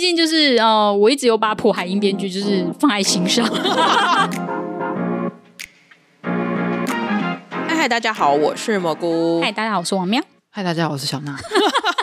毕竟就是呃，我一直有把朴海英编剧就是放在心上。嗨嗨，大家好，我是蘑菇。嗨，大家好，我是王喵。嗨，大家好，我是小娜。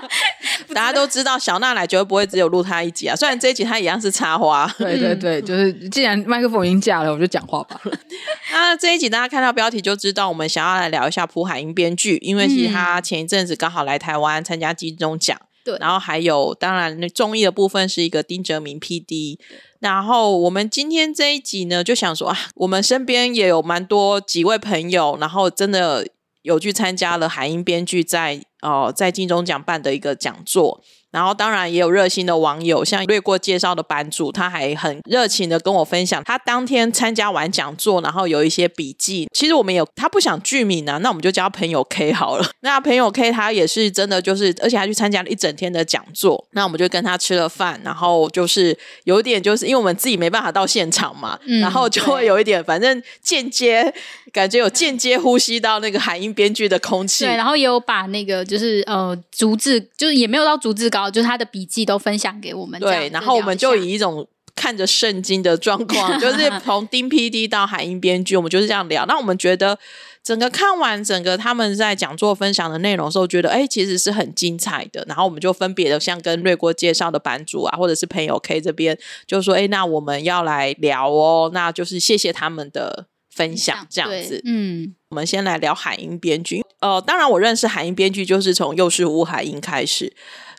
大家都知道小娜来绝对不会只有录她一集啊，虽然这一集她一样是插花。对对对，就是既然麦克风已经架了，我就讲话吧。那这一集大家看到标题就知道，我们想要来聊一下朴海英编剧，因为其实他前一阵子刚好来台湾参加金钟奖，对，然后还有当然那综艺的部分是一个丁哲明 P.D。然后我们今天这一集呢，就想说啊，我们身边也有蛮多几位朋友，然后真的有去参加了海英编剧在哦在金钟奖办的一个讲座。然后当然也有热心的网友，像略过介绍的版主，他还很热情的跟我分享，他当天参加完讲座，然后有一些笔记。其实我们有他不想剧名啊，那我们就叫朋友 K 好了。那朋友 K 他也是真的，就是而且他去参加了一整天的讲座。那我们就跟他吃了饭，然后就是有点就是因为我们自己没办法到现场嘛，然后就会有一点，反正间接感觉有间接呼吸到那个海音编剧的空气。对，然后也有把那个就是呃逐字，就是也没有到逐字稿。就是他的笔记都分享给我们，对，然后我们就以一种看着圣经的状况，就是从丁 PD 到海英编剧，我们就是这样聊。那我们觉得整个看完整个他们在讲座分享的内容的时候，觉得哎，其实是很精彩的。然后我们就分别的像跟瑞国介绍的版主啊，或者是朋友 K 这边，就说哎，那我们要来聊哦，那就是谢谢他们的分享，这样子。嗯，我们先来聊海英编剧。呃，当然我认识海英编剧就是从又是吴海英开始。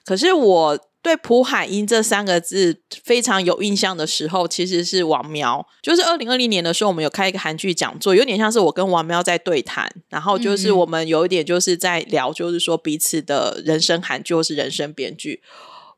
可是我对朴海英这三个字非常有印象的时候，其实是王苗。就是二零二零年的时候，我们有开一个韩剧讲座，有点像是我跟王喵在对谈，然后就是我们有一点就是在聊，就是说彼此的人生韩剧或是人生编剧。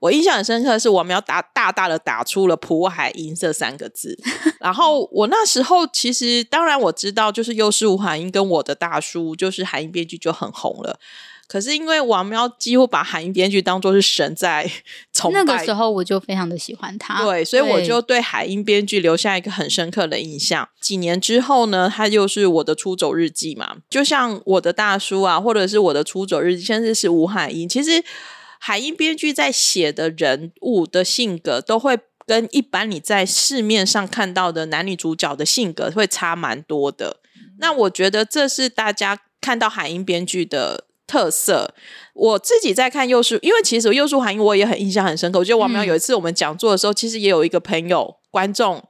我印象很深刻的是，王喵打大大的打出了朴海英这三个字。然后我那时候其实当然我知道，就是又是吴海英跟我的大叔，就是海英编剧就很红了。可是因为王喵几乎把海英编剧当做是神在崇拜，那个时候我就非常的喜欢他，对，所以我就对海英编剧留下一个很深刻的印象。几年之后呢，他又是我的出走日记嘛，就像我的大叔啊，或者是我的出走日记，甚至是吴海英。其实海英编剧在写的人物的性格，都会跟一般你在市面上看到的男女主角的性格会差蛮多的。那我觉得这是大家看到海英编剧的。特色，我自己在看幼树，因为其实幼树海英我也很印象很深刻。我觉得王苗有一次我们讲座的时候，其实也有一个朋友观众，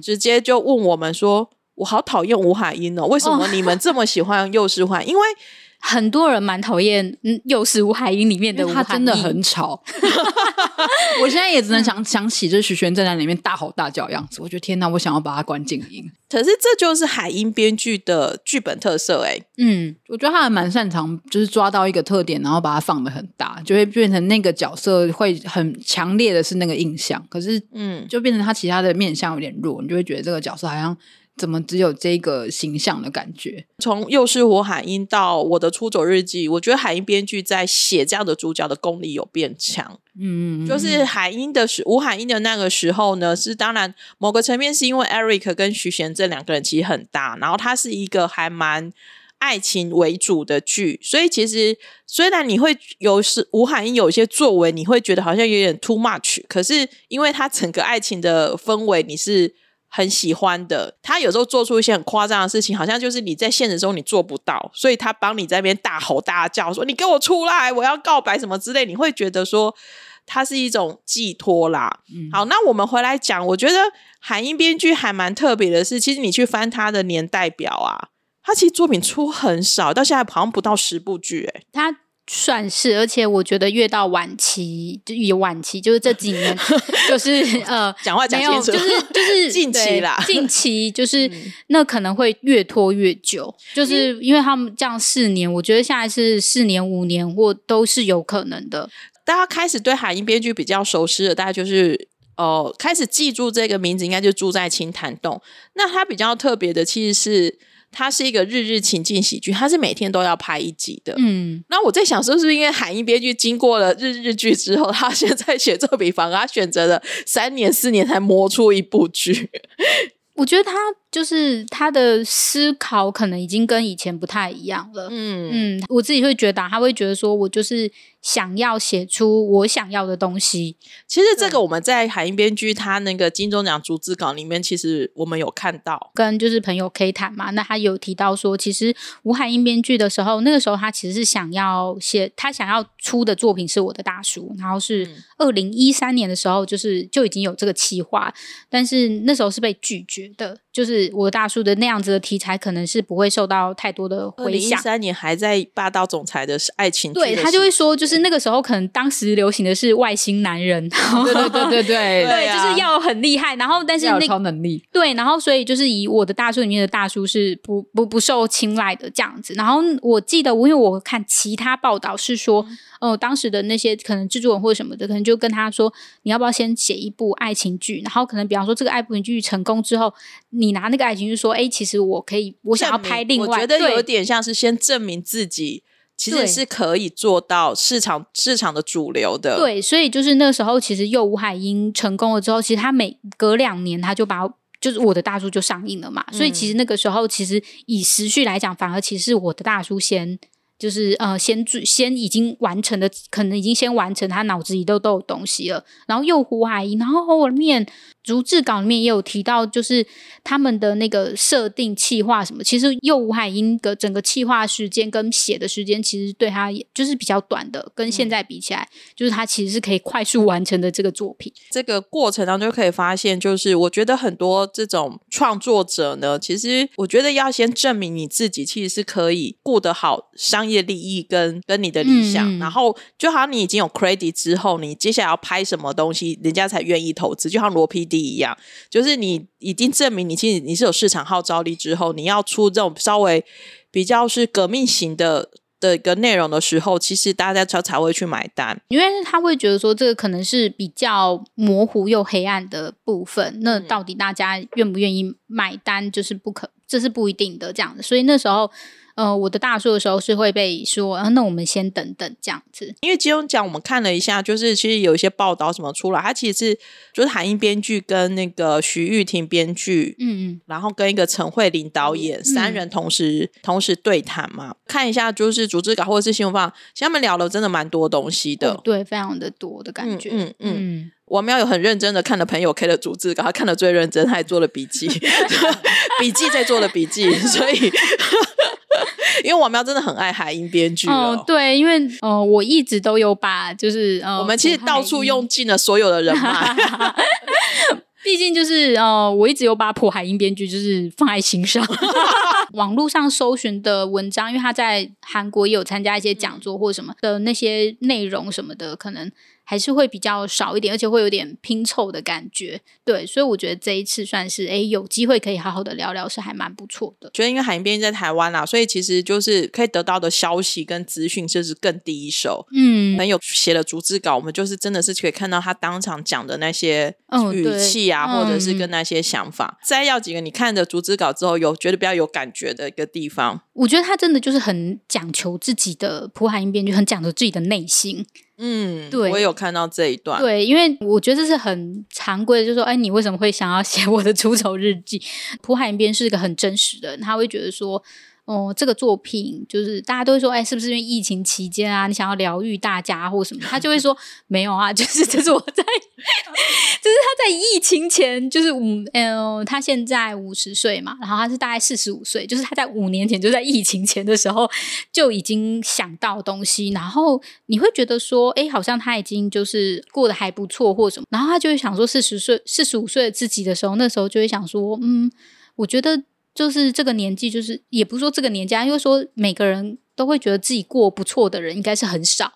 直接就问我们说：“我好讨厌吴海英哦，为什么你们这么喜欢幼树海？因为很多人蛮讨厌，嗯，又是吴海英里面的，他真的很吵。我现在也只能想想起，就是徐玄正在里面大吼大叫的样子。我觉得天哪，我想要把他关静音。可是这就是海英编剧的剧本特色，哎，嗯，我觉得他还蛮擅长，就是抓到一个特点，然后把它放的很大，就会变成那个角色会很强烈的是那个印象。可是，嗯，就变成他其他的面相有点弱，你就会觉得这个角色好像。怎么只有这个形象的感觉？从又是我海英到我的出走日记，我觉得海英编剧在写这样的主角的功力有变强。嗯，就是海英的时，吴海英的那个时候呢，是当然某个层面是因为 Eric 跟徐贤这两个人其实很搭，然后他是一个还蛮爱情为主的剧，所以其实虽然你会有是吴海英有一些作为，你会觉得好像有点 too much，可是因为他整个爱情的氛围，你是。很喜欢的，他有时候做出一些很夸张的事情，好像就是你在现实中你做不到，所以他帮你在那边大吼大叫，说你给我出来，我要告白什么之类，你会觉得说他是一种寄托啦。好，那我们回来讲，我觉得韩英编剧还蛮特别的是，其实你去翻他的年代表啊，他其实作品出很少，到现在好像不到十部剧，哎，他。算是，而且我觉得越到晚期，就越晚期，就是这几年，就是 呃，讲话讲清楚，就是就是近期啦，近期就是那可能会越拖越久，就是因为他们这样四年，我觉得现在是四年、五年或都是有可能的。大家开始对海英编剧比较熟悉的，大家就是哦，开始记住这个名字，应该就住在青潭洞。那它比较特别的，其实是。它是一个日日情境喜剧，它是每天都要拍一集的。嗯，那我在想，是不是因为韩英编剧经过了日日剧之后，他现在写作比方，他选择了三年四年才磨出一部剧？我觉得他就是他的思考可能已经跟以前不太一样了。嗯嗯，我自己会觉得他会觉得说我就是想要写出我想要的东西。其实这个我们在海英编剧他那个金钟奖逐字稿里面，其实我们有看到，跟就是朋友 K 谈嘛，那他有提到说，其实吴海英编剧的时候，那个时候他其实是想要写他想要出的作品是我的大叔，然后是二零一三年的时候，就是就已经有这个企划，但是那时候是被拒绝的。就是我大叔的那样子的题材，可能是不会受到太多的回响。三年还在霸道总裁的爱情，对他就会说，就是那个时候可能当时流行的是外星男人，对对对对对，对，就是要很厉害。然后但是那超能力，对，然后所以就是以我的大叔里面的大叔是不不不受青睐的这样子。然后我记得，因为我看其他报道是说。哦，当时的那些可能制作人或者什么的，可能就跟他说：“你要不要先写一部爱情剧？然后可能比方说这个爱情剧成功之后，你拿那个爱情去说，哎，其实我可以，我想要拍另外，我觉得有点像是先证明自己其实是可以做到市场市场的主流的。对，所以就是那时候，其实又吴海英成功了之后，其实他每隔两年他就把就是我的大叔就上映了嘛。所以其实那个时候，其实以时序来讲，反而其实我的大叔先。就是呃，先先已经完成的，可能已经先完成，他脑子里都都有东西了。然后又胡海英，然后后面。逐字稿里面也有提到，就是他们的那个设定气划什么，其实右吴海英的整个气划时间跟写的时间，其实对他就是比较短的，跟现在比起来，就是他其实是可以快速完成的这个作品。这个过程当中就可以发现，就是我觉得很多这种创作者呢，其实我觉得要先证明你自己其实是可以顾得好商业利益跟跟你的理想，然后就好像你已经有 credit 之后，你接下来要拍什么东西，人家才愿意投资，就像罗 PD。一样，就是你已经证明你其实你是有市场号召力之后，你要出这种稍微比较是革命型的的一个内容的时候，其实大家才才会去买单，因为他会觉得说这个可能是比较模糊又黑暗的部分，那到底大家愿不愿意买单，就是不可，这是不一定的这样子，所以那时候。呃，我的大叔的时候是会被说，啊，那我们先等等这样子。因为金庸奖，我们看了一下，就是其实有一些报道什么出来，他其实是就是韩英编剧跟那个徐玉婷编剧，嗯嗯，然后跟一个陈慧琳导演三人同时同时对谈嘛。看一下就是组织稿或者是新闻报，其实他们聊了真的蛮多东西的，对，非常的多的感觉。嗯嗯，我们要有很认真的看的朋友 K 的组织稿，他看的最认真，他还做了笔记，笔记在做了笔记，所以。因为王喵真的很爱海英编剧哦，对，因为呃，我一直都有把就是呃，我们其实到处用尽了所有的人脉，毕竟就是呃，我一直有把普海英编剧就是放在心上。网络上搜寻的文章，因为他在韩国也有参加一些讲座或什么的那些内容什么的，可能。还是会比较少一点，而且会有点拼凑的感觉，对，所以我觉得这一次算是哎有机会可以好好的聊聊，是还蛮不错的。觉得因为海英编辑在台湾啦，所以其实就是可以得到的消息跟资讯就是更第一手。嗯，朋友写了逐字稿，我们就是真的是可以看到他当场讲的那些语气啊，或者是跟那些想法。再要几个你看的逐字稿之后，有觉得比较有感觉的一个地方，我觉得他真的就是很讲求自己的普海英编剧，很讲求自己的内心。嗯，对，我也有看到这一段。对，因为我觉得这是很常规的，就是说，哎，你为什么会想要写我的出丑日记？蒲海边是一个很真实的人，他会觉得说。哦，这个作品就是大家都会说，哎，是不是因为疫情期间啊，你想要疗愈大家或什么？他就会说没有啊，就是这是我在，就是他在疫情前，就是五，嗯，他现在五十岁嘛，然后他是大概四十五岁，就是他在五年前就在疫情前的时候就已经想到东西，然后你会觉得说，哎，好像他已经就是过得还不错或什么，然后他就会想说，四十岁、四十五岁的自己的时候，那时候就会想说，嗯，我觉得。就是这个年纪，就是也不是说这个年纪，因为说每个人都会觉得自己过不错的人应该是很少。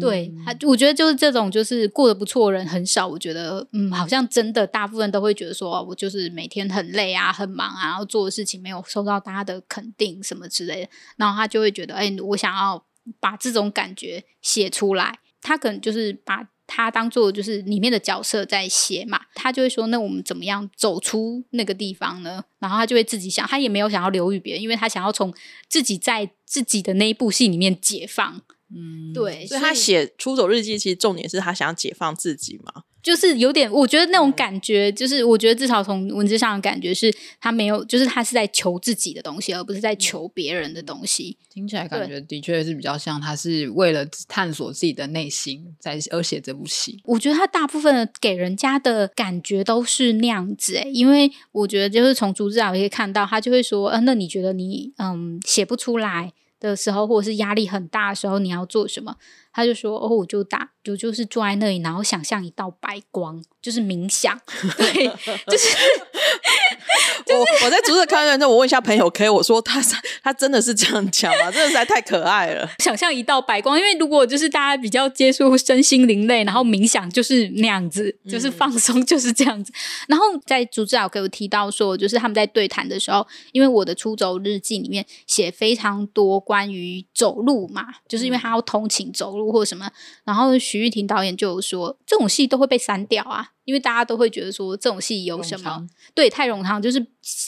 对，他我觉得就是这种就是过得不错的人很少。我觉得嗯，好像真的大部分都会觉得说，我就是每天很累啊，很忙啊，然后做的事情没有受到大家的肯定什么之类的，然后他就会觉得，哎，我想要把这种感觉写出来。他可能就是把。他当做就是里面的角色在写嘛，他就会说：“那我们怎么样走出那个地方呢？”然后他就会自己想，他也没有想要留于别人，因为他想要从自己在自己的那一部戏里面解放。嗯，对，所以他写《出走日记》其实重点是他想要解放自己嘛。就是有点，我觉得那种感觉，就是我觉得至少从文字上的感觉是，他没有，就是他是在求自己的东西，而不是在求别人的东西。听起来感觉的确是比较像，他是为了探索自己的内心在而写这部戏。我觉得他大部分的给人家的感觉都是那样子，诶，因为我觉得就是从竹子啊可以看到，他就会说，嗯，那你觉得你嗯写不出来的时候，或者是压力很大的时候，你要做什么？他就说：“哦，我就打，就就是坐在那里，然后想象一道白光，就是冥想。对，就是 我我在竹子看完之后，我问一下朋友，可以我说他他真的是这样讲吗？真的实在太可爱了。想象一道白光，因为如果就是大家比较接触身心灵类，然后冥想就是那样子，就是放松就是这样子。然后在竹子老给我提到说，就是他们在对谈的时候，因为我的出走日记里面写非常多关于走路嘛，就是因为他要通勤走路。”或什么，然后徐玉婷导演就有说，这种戏都会被删掉啊，因为大家都会觉得说这种戏有什么对太冗长，就是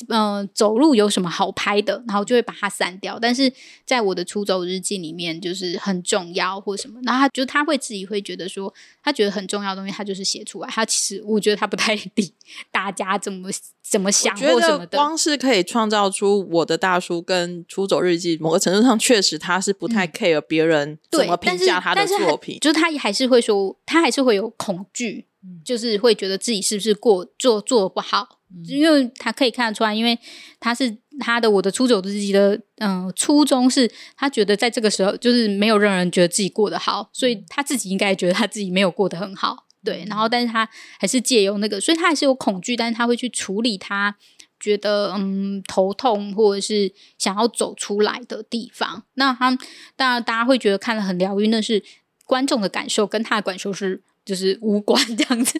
嗯走路有什么好拍的，然后就会把它删掉。但是在我的出走日记里面，就是很重要或什么，然后他就他会自己会觉得说，他觉得很重要的东西，他就是写出来。他其实我觉得他不太 理大家怎么怎么想或什么的。光是可以创造出我的大叔跟出走日记，某个程度上确实他是不太 care 别人怎么评价。他的作品，就是他还是会说，他还是会有恐惧，就是会觉得自己是不是过做做不好，因为他可以看得出来，因为他是他的我的出走日记的嗯初衷是他觉得在这个时候就是没有让人觉得自己过得好，所以他自己应该觉得他自己没有过得很好，对，然后但是他还是借由那个，所以他还是有恐惧，但是他会去处理他。觉得嗯头痛或者是想要走出来的地方，那他当然大家会觉得看了很疗愈，那是观众的感受，跟他的感受是就是无关这样子。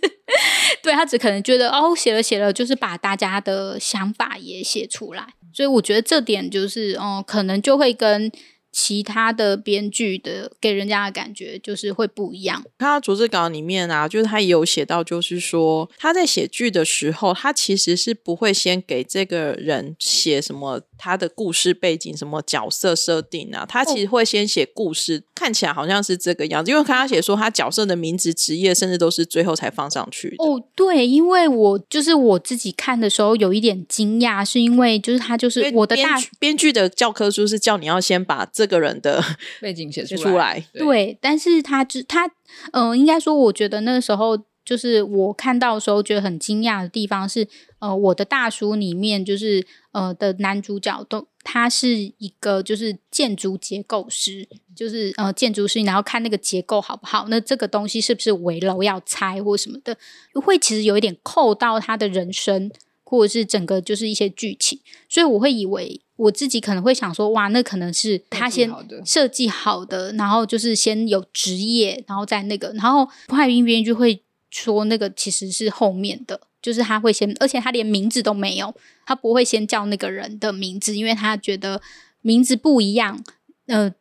对他只可能觉得哦写了写了，就是把大家的想法也写出来，所以我觉得这点就是哦可能就会跟。其他的编剧的给人家的感觉就是会不一样。看到逐字稿里面啊，就是他也有写到，就是说他在写剧的时候，他其实是不会先给这个人写什么他的故事背景、什么角色设定啊，他其实会先写故事，看起来好像是这个样子。因为看他写说他角色的名字、职业，甚至都是最后才放上去。哦，对，因为我就是我自己看的时候有一点惊讶，是因为就是他就是我的大编剧的教科书是叫你要先把。这个人的背景写出来，对，但是他只他，嗯，应该说，我觉得那个时候就是我看到的时候觉得很惊讶的地方是，呃，我的大叔里面就是呃的男主角都他是一个就是建筑结构师，就是呃建筑师，然后看那个结构好不好，那这个东西是不是围楼要拆或什么的，会其实有一点扣到他的人生。或者是整个就是一些剧情，所以我会以为我自己可能会想说，哇，那可能是他先设计好的，然后就是先有职业，然后再那个，然后破坏音编剧会说那个其实是后面的，就是他会先，而且他连名字都没有，他不会先叫那个人的名字，因为他觉得名字不一样，呃，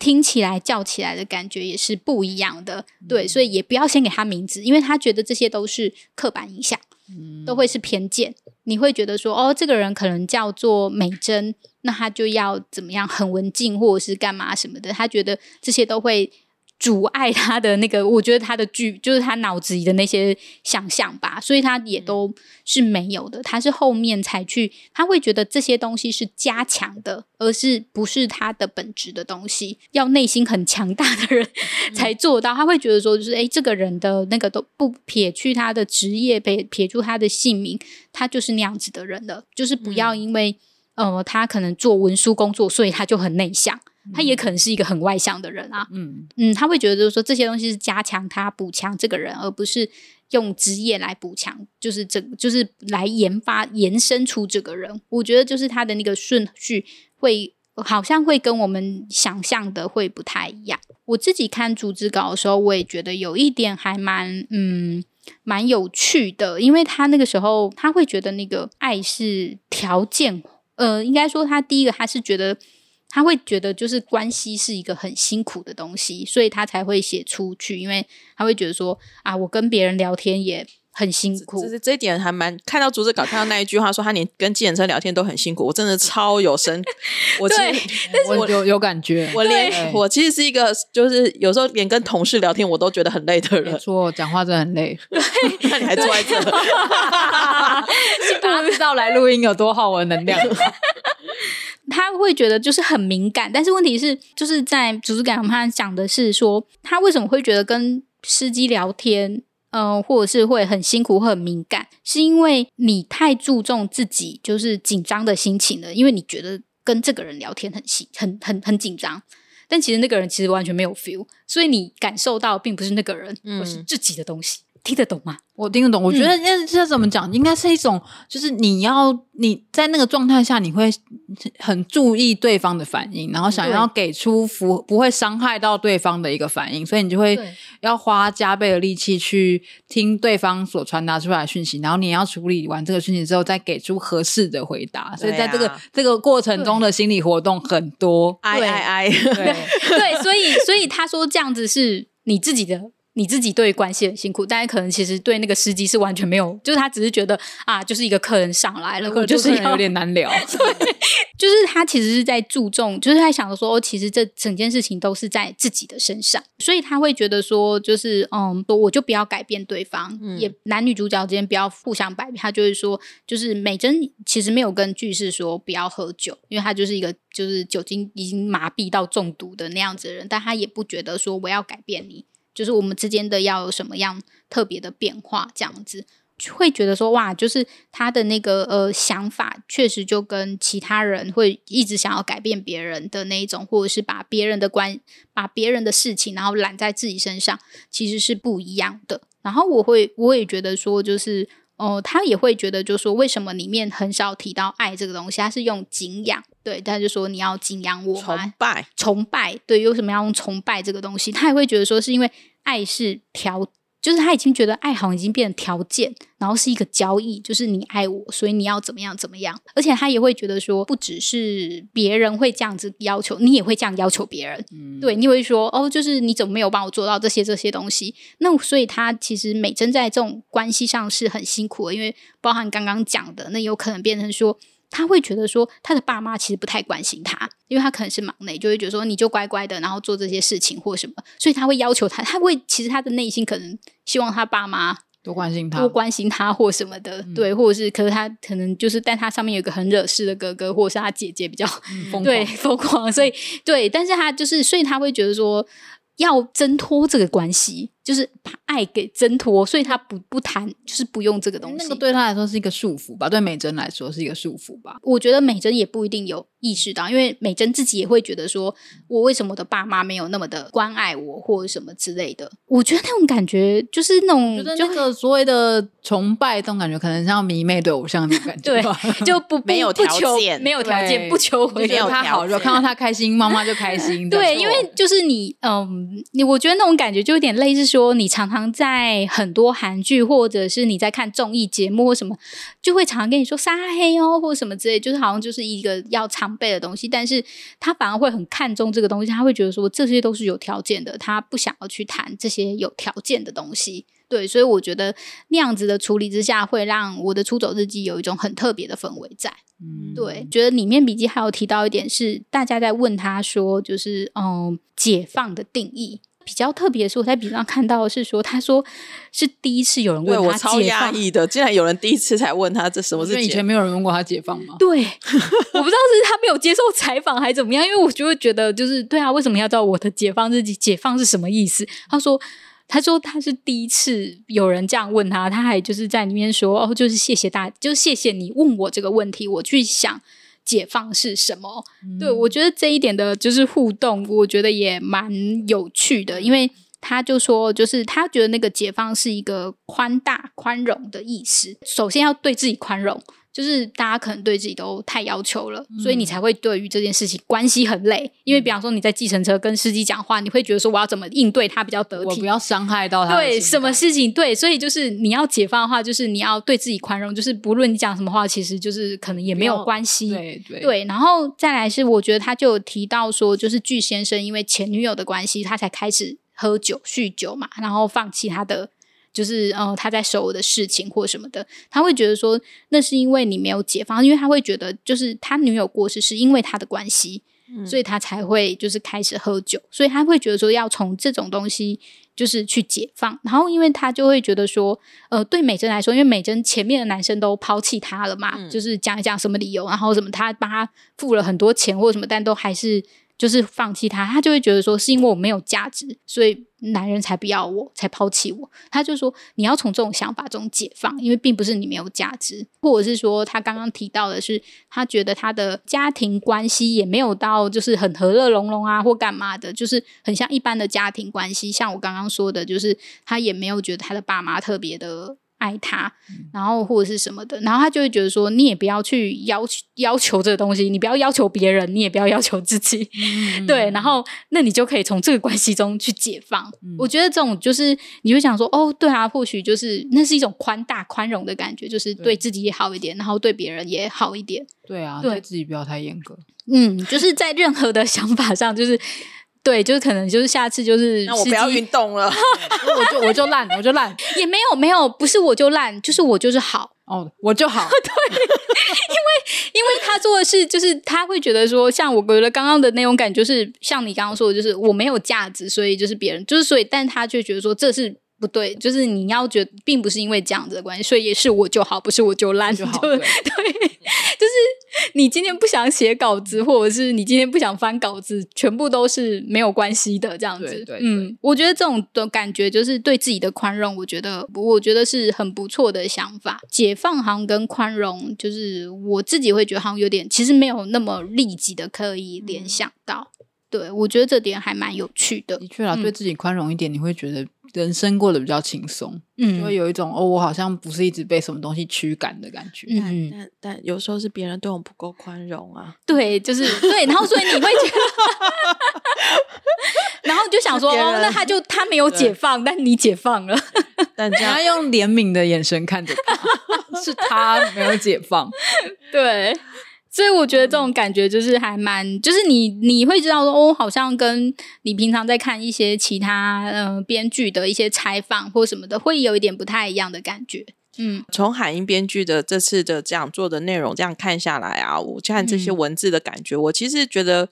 听起来叫起来的感觉也是不一样的，对，所以也不要先给他名字，因为他觉得这些都是刻板印象。都会是偏见，你会觉得说，哦，这个人可能叫做美珍，那他就要怎么样，很文静或者是干嘛什么的，他觉得这些都会。阻碍他的那个，我觉得他的剧就是他脑子里的那些想象吧，所以他也都是没有的。他是后面才去，他会觉得这些东西是加强的，而是不是他的本质的东西。要内心很强大的人才做到。他会觉得说，就是诶，这个人的那个都不撇去他的职业，撇撇出他的姓名，他就是那样子的人了。就是不要因为呃，他可能做文书工作，所以他就很内向。他也可能是一个很外向的人啊，嗯嗯，他会觉得就是说这些东西是加强他补强这个人，而不是用职业来补强，就是这就是来研发延伸出这个人。我觉得就是他的那个顺序会好像会跟我们想象的会不太一样。我自己看组织稿的时候，我也觉得有一点还蛮嗯蛮有趣的，因为他那个时候他会觉得那个爱是条件，呃，应该说他第一个他是觉得。他会觉得就是关系是一个很辛苦的东西，所以他才会写出去，因为他会觉得说啊，我跟别人聊天也很辛苦。就是这一点还蛮看到竹子稿看到那一句话说他连跟计程车聊天都很辛苦，我真的超有深。我其实我有有感觉，我连我其实是一个就是有时候连跟同事聊天我都觉得很累的人。说讲话真的很累，那你还坐在这？大家知道来录音有多耗我的能量。他会觉得就是很敏感，但是问题是，就是在组织感他讲的是说，他为什么会觉得跟司机聊天，嗯，或者是会很辛苦、很敏感，是因为你太注重自己就是紧张的心情了，因为你觉得跟这个人聊天很紧、很很很紧张，但其实那个人其实完全没有 feel，所以你感受到并不是那个人，而是自己的东西。听得懂吗？我听得懂。我觉得那这怎么讲？应该是一种，就是你要你在那个状态下，你会很注意对方的反应，然后想要给出不不会伤害到对方的一个反应，所以你就会要花加倍的力气去听对方所传达出来的讯息，然后你要处理完这个讯息之后，再给出合适的回答。所以在这个这个过程中的心理活动很多。哎哎哎，对 对，所以所以他说这样子是你自己的。你自己对关系很辛苦，但是可能其实对那个司机是完全没有，就是他只是觉得啊，就是一个客人上来了，我就是有点难聊。对 就是他其实是在注重，就是他想着说，其实这整件事情都是在自己的身上，所以他会觉得说，就是嗯，我就不要改变对方，也男女主角之间不要互相摆变。他就是说，就是美珍其实没有跟句式说不要喝酒，因为他就是一个就是酒精已经麻痹到中毒的那样子的人，但他也不觉得说我要改变你。就是我们之间的要有什么样特别的变化，这样子会觉得说哇，就是他的那个呃想法，确实就跟其他人会一直想要改变别人的那一种，或者是把别人的关把别人的事情然后揽在自己身上，其实是不一样的。然后我会我也觉得说，就是哦，他也会觉得，就是说为什么里面很少提到爱这个东西，他是用敬仰。对，他就说你要敬仰我，崇拜，崇拜。对，为什么要用崇拜这个东西？他也会觉得说，是因为爱是条，就是他已经觉得爱好像已经变成条件，然后是一个交易，就是你爱我，所以你要怎么样怎么样。而且他也会觉得说，不只是别人会这样子要求，你也会这样要求别人。嗯，对，你会说哦，就是你怎么没有帮我做到这些这些东西？那所以他其实美珍在这种关系上是很辛苦的，因为包含刚刚讲的，那有可能变成说。他会觉得说，他的爸妈其实不太关心他，因为他可能是忙内，就会觉得说，你就乖乖的，然后做这些事情或什么，所以他会要求他，他会其实他的内心可能希望他爸妈多关心他，多关心他或什么的，对，或者是，可是他可能就是但他上面有个很惹事的哥哥，或者是他姐姐比较对疯狂，所以对，但是他就是，所以他会觉得说。要挣脱这个关系，就是把爱给挣脱，所以他不不谈，就是不用这个东西。那个对他来说是一个束缚吧？对美珍来说是一个束缚吧？我觉得美珍也不一定有意识到，因为美珍自己也会觉得说，我为什么我的爸妈没有那么的关爱我，或者什么之类的。我觉得那种感觉就是那种，就那个所谓的崇拜，这种感觉可能像迷妹对偶像那种感觉，对，就不没有条件，没有条件，不求回报他好，就看到他开心，妈妈就开心。对，因为就是你，嗯。你我觉得那种感觉就有点类似说，你常常在很多韩剧，或者是你在看综艺节目或什么，就会常常跟你说“撒黑哦”或什么之类，就是好像就是一个要常备的东西。但是他反而会很看重这个东西，他会觉得说这些都是有条件的，他不想要去谈这些有条件的东西。对，所以我觉得那样子的处理之下，会让我的出走日记有一种很特别的氛围在。嗯，对，觉得里面笔记还有提到一点是，大家在问他说，就是嗯，解放的定义比较特别的是，我在笔上看到的是说，他说是第一次有人问他超压抑的，竟然有人第一次才问他这什么是？以前没有人问过他解放吗？对，我不知道是他没有接受采访还是怎么样，因为我就会觉得就是对啊，为什么要知道我的解放日记？解放是什么意思？他说。他说他是第一次有人这样问他，他还就是在里面说哦，就是谢谢大，就是谢谢你问我这个问题，我去想解放是什么。对我觉得这一点的就是互动，我觉得也蛮有趣的，因为他就说，就是他觉得那个解放是一个宽大宽容的意思，首先要对自己宽容。就是大家可能对自己都太要求了，所以你才会对于这件事情关系很累。因为比方说你在计程车跟司机讲话，你会觉得说我要怎么应对他比较得体，我不要伤害到他。对，什么事情对，所以就是你要解放的话，就是你要对自己宽容，就是不论你讲什么话，其实就是可能也没有关系。对对对，然后再来是我觉得他就有提到说，就是巨先生因为前女友的关系，他才开始喝酒酗酒嘛，然后放弃他的。就是呃他在收我的事情或什么的，他会觉得说那是因为你没有解放，因为他会觉得就是他女友过世是因为他的关系，所以他才会就是开始喝酒，所以他会觉得说要从这种东西。就是去解放，然后因为他就会觉得说，呃，对美珍来说，因为美珍前面的男生都抛弃她了嘛，就是讲一讲什么理由，然后什么他帮他付了很多钱或者什么，但都还是。就是放弃他，他就会觉得说是因为我没有价值，所以男人才不要我，才抛弃我。他就说你要从这种想法中解放，因为并不是你没有价值，或者是说他刚刚提到的是，他觉得他的家庭关系也没有到就是很和乐融融啊，或干嘛的，就是很像一般的家庭关系。像我刚刚说的，就是他也没有觉得他的爸妈特别的。爱他，然后或者是什么的，然后他就会觉得说，你也不要去要求要求这个东西，你不要要求别人，你也不要要求自己，对，然后那你就可以从这个关系中去解放。我觉得这种就是你会想说，哦，对啊，或许就是那是一种宽大宽容的感觉，就是对自己也好一点，然后对别人也好一点。对啊，对自己不要太严格。嗯，就是在任何的想法上，就是。对，就是可能就是下次就是那我不要运动了，我就我就烂，我就烂，也没有没有，不是我就烂，就是我就是好哦，我就好。对，因为因为他做的事，就是他会觉得说，像我觉得刚刚的那种感觉，就是像你刚刚说的，就是我没有价值，所以就是别人就是所以，但他却觉得说这是。不对，就是你要觉得，并不是因为这样子的关系，所以也是我就好，不是我就烂就好。对，就是你今天不想写稿子，或者是你今天不想翻稿子，全部都是没有关系的，这样子。对，嗯，我觉得这种的感觉就是对自己的宽容，我觉得我觉得是很不错的想法。解放好像跟宽容，就是我自己会觉得好像有点，其实没有那么立即的可以联想到。对，我觉得这点还蛮有趣的。的确啦，对自己宽容一点，你会觉得。人生过得比较轻松，嗯，就会有一种哦，我好像不是一直被什么东西驱赶的感觉，嗯，但但有时候是别人对我不够宽容啊，对，就是对，然后所以你会觉得，然后就想说，哦，那他就他没有解放，但你解放了，但这样用怜悯的眼神看着他，是他没有解放，对。所以我觉得这种感觉就是还蛮，就是你你会知道说哦，好像跟你平常在看一些其他呃编剧的一些采访或什么的，会有一点不太一样的感觉。嗯，从海英编剧的这次的这样做的内容这样看下来啊，我看这些文字的感觉，我其实觉得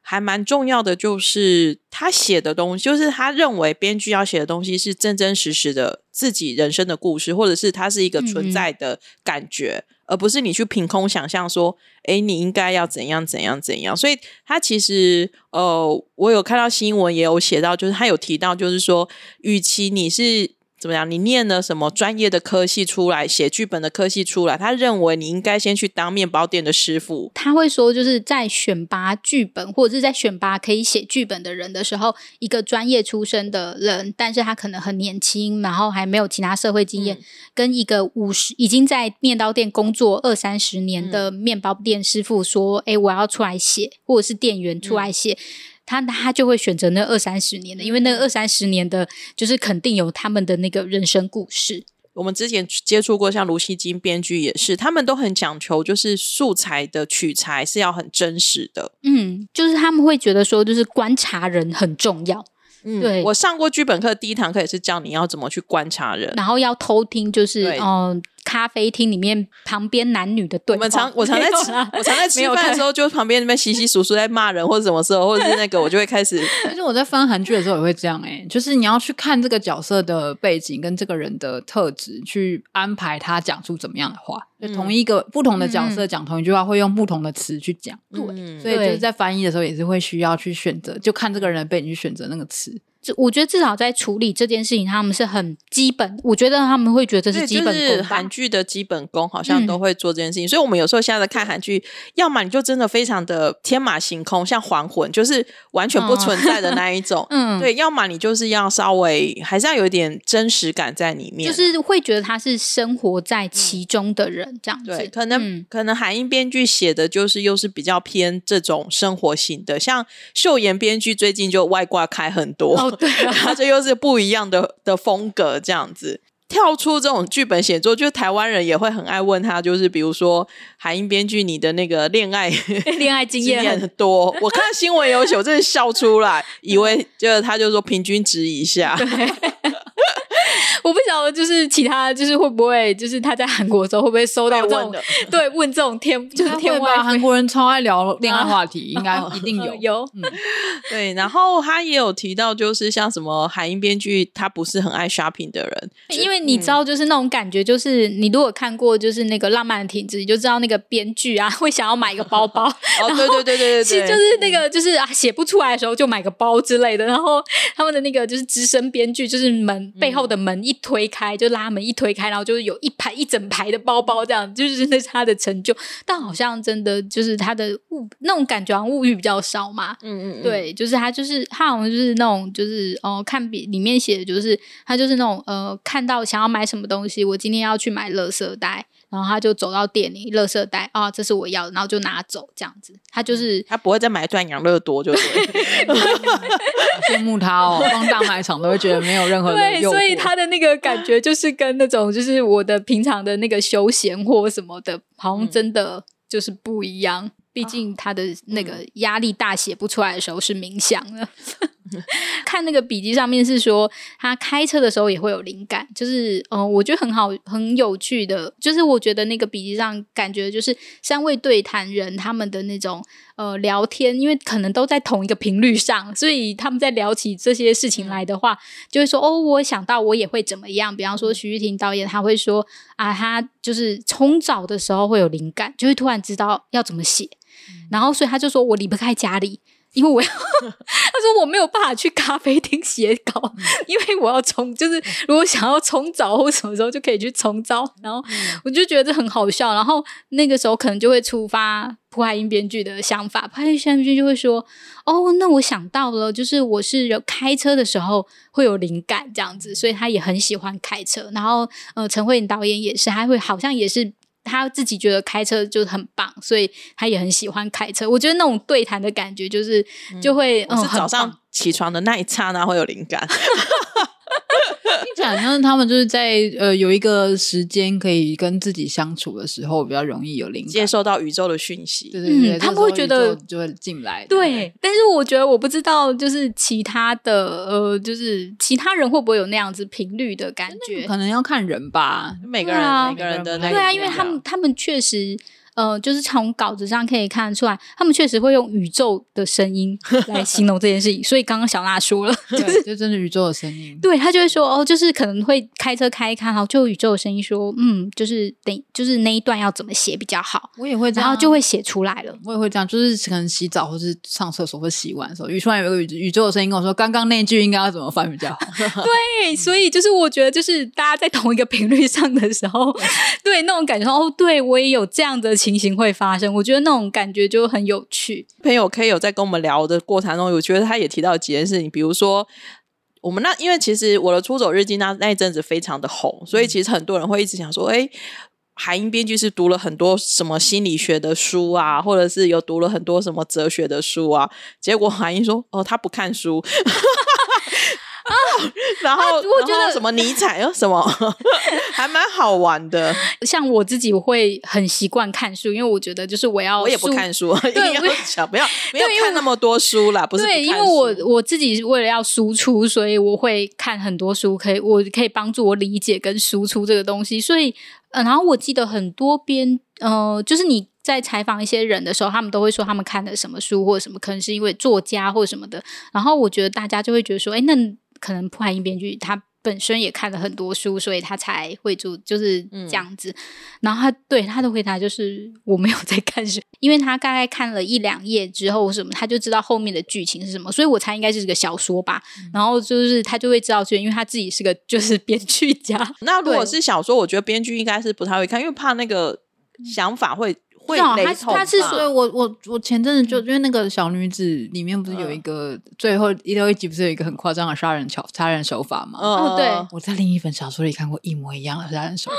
还蛮重要的，就是他写的东西，就是他认为编剧要写的东西是真真实实的自己人生的故事，或者是它是一个存在的感觉。而不是你去凭空想象说，哎，你应该要怎样怎样怎样。所以他其实，呃，我有看到新闻也有写到，就是他有提到，就是说，与其你是。怎么样？你念了什么专业的科系出来，写剧本的科系出来？他认为你应该先去当面包店的师傅。他会说，就是在选拔剧本或者是在选拔可以写剧本的人的时候，一个专业出身的人，但是他可能很年轻，然后还没有其他社会经验，跟一个五十已经在面包店工作二三十年的面包店师傅说：“哎，我要出来写，或者是店员出来写。”他他就会选择那二三十年的，因为那二三十年的，就是肯定有他们的那个人生故事。我们之前接触过，像卢锡金编剧也是，他们都很讲求，就是素材的取材是要很真实的。嗯，就是他们会觉得说，就是观察人很重要。嗯，对我上过剧本课，第一堂课也是教你要怎么去观察人，然后要偷听，就是嗯。咖啡厅里面旁边男女的对我们常 我常在吃我常在吃饭的时候，就旁边那边稀稀疏疏在骂人或者什么时候，或者是 那个我就会开始。其实我在翻韩剧的时候也会这样哎，就是你要去看这个角色的背景跟这个人的特质，去安排他讲出怎么样的话。就同一个不同的角色讲同一句话，会用不同的词去讲。对，所以就是在翻译的时候也是会需要去选择，就看这个人的背景去选择那个词。我觉得至少在处理这件事情，他们是很基本。我觉得他们会觉得这是基本功。韩剧的基本功好像都会做这件事情，所以我们有时候现在看韩剧，要么你就真的非常的天马行空，像还魂，就是完全不存在的那一种。嗯，对，要么你就是要稍微还是要有一点真实感在里面，就是会觉得他是生活在其中的人这样子。对，可能可能韩英编剧写的就是又是比较偏这种生活型的，像秀妍编剧最近就外挂开很多。对，他这又是不一样的的风格，这样子跳出这种剧本写作，就台湾人也会很爱问他，就是比如说海英编剧，你的那个恋爱 恋爱经验很多，我看新闻有写，我真的笑出来，以为就是他就说平均值一下。我不晓得，就是其他，就是会不会，就是他在韩国的时候会不会收到这种对问这种天，就是天外韩国人超爱聊恋爱话题，应该一定有有。对，然后他也有提到，就是像什么韩英编剧，他不是很爱 shopping 的人，因为你知道，就是那种感觉，就是你如果看过就是那个浪漫的体质，你就知道那个编剧啊会想要买一个包包，哦，对对对对对，其实就是那个就是啊写不出来的时候就买个包之类的，然后他们的那个就是资深编剧，就是门背后的门一推开就拉门一推开，然后就是有一排一整排的包包，这样就是那是他的成就，但好像真的就是他的物那种感觉，好像物欲比较少嘛，嗯嗯，对，就是他就是他好像就是那种就是哦看比里面写的就是他就是那种呃看到想要买什么东西，我今天要去买乐色袋。然后他就走到店里，垃圾袋啊，这是我要的，然后就拿走这样子。他就是他不会再买断养乐多，就是羡慕他哦。逛大卖场都会觉得没有任何的对，所以他的那个感觉就是跟那种就是我的平常的那个休闲或什么的，好像真的就是不一样。毕竟他的那个压力大，写不出来的时候是冥想的。看那个笔记上面是说，他开车的时候也会有灵感，就是嗯，我觉得很好，很有趣的。就是我觉得那个笔记上感觉就是三位对谈人他们的那种呃聊天，因为可能都在同一个频率上，所以他们在聊起这些事情来的话，就会说哦，我想到我也会怎么样。比方说徐玉婷导演他会说啊，他就是冲澡的时候会有灵感，就会突然知道要怎么写，然后所以他就说我离不开家里。因为我要，他说我没有办法去咖啡厅写稿，因为我要冲，就是如果想要冲澡或什么时候就可以去冲澡，然后我就觉得这很好笑，然后那个时候可能就会触发朴海英编剧的想法，朴海英编剧就会说：“哦，那我想到了，就是我是开车的时候会有灵感这样子，所以他也很喜欢开车。然后呃，陈慧颖导演也是，他会好像也是。”他自己觉得开车就很棒，所以他也很喜欢开车。我觉得那种对谈的感觉，就是就会嗯早上起床的那一刹那会有灵感。听起来像他们就是在呃有一个时间可以跟自己相处的时候，比较容易有灵感，接受到宇宙的讯息。对对对，他们会觉得就会进来。对，但是我觉得我不知道，就是其他的呃，就是其他人会不会有那样子频率的感觉？可能要看人吧，每个人每个人的那对啊，因为他们他们确实。呃，就是从稿子上可以看得出来，他们确实会用宇宙的声音来 形容这件事情。所以刚刚小娜说了，就是就真的宇宙的声音。对他就会说哦，就是可能会开车开一开，然后就宇宙的声音说，嗯，就是等，就是那一段要怎么写比较好。我也会这样，然后就会写出来了。我也会这样，就是可能洗澡或是上厕所或洗碗的时候，突然有个宇宇宙的声音跟我说，刚刚那句应该要怎么翻比较好。对，所以就是我觉得，就是大家在同一个频率上的时候，对那种感觉，哦，对我也有这样的。情形会发生，我觉得那种感觉就很有趣。朋友可以有在跟我们聊的过程中，我觉得他也提到几件事情，比如说我们那，因为其实我的出走日记那那一阵子非常的红，所以其实很多人会一直想说，哎，海英编剧是读了很多什么心理学的书啊，或者是有读了很多什么哲学的书啊？结果海英说，哦，他不看书。啊，然后我觉得什么尼采啊，什么 还蛮好玩的。像我自己会很习惯看书，因为我觉得就是我要我也不看书，对，不要不要看那么多书啦。不是，对，因为我我自己为了要输出，所以我会看很多书，可以我可以帮助我理解跟输出这个东西。所以，呃，然后我记得很多边，呃，就是你在采访一些人的时候，他们都会说他们看的什么书或者什么，可能是因为作家或者什么的。然后我觉得大家就会觉得说，哎，那。可能破海英编剧他本身也看了很多书，所以他才会做就是这样子。然后他对他的回答就是我没有在看书，因为他大概看了一两页之后什么，他就知道后面的剧情是什么，所以我猜应该是个小说吧。然后就是他就会知道，就因为他自己是个就是编剧家。那如果是小说，我觉得编剧应该是不太会看，因为怕那个想法会。会他他是所以，我我我前阵子就因为那个小女子里面不是有一个最后一六一集不是有一个很夸张的杀人巧杀人手法吗？哦，对，我在另一本小说里看过一模一样的杀人手法。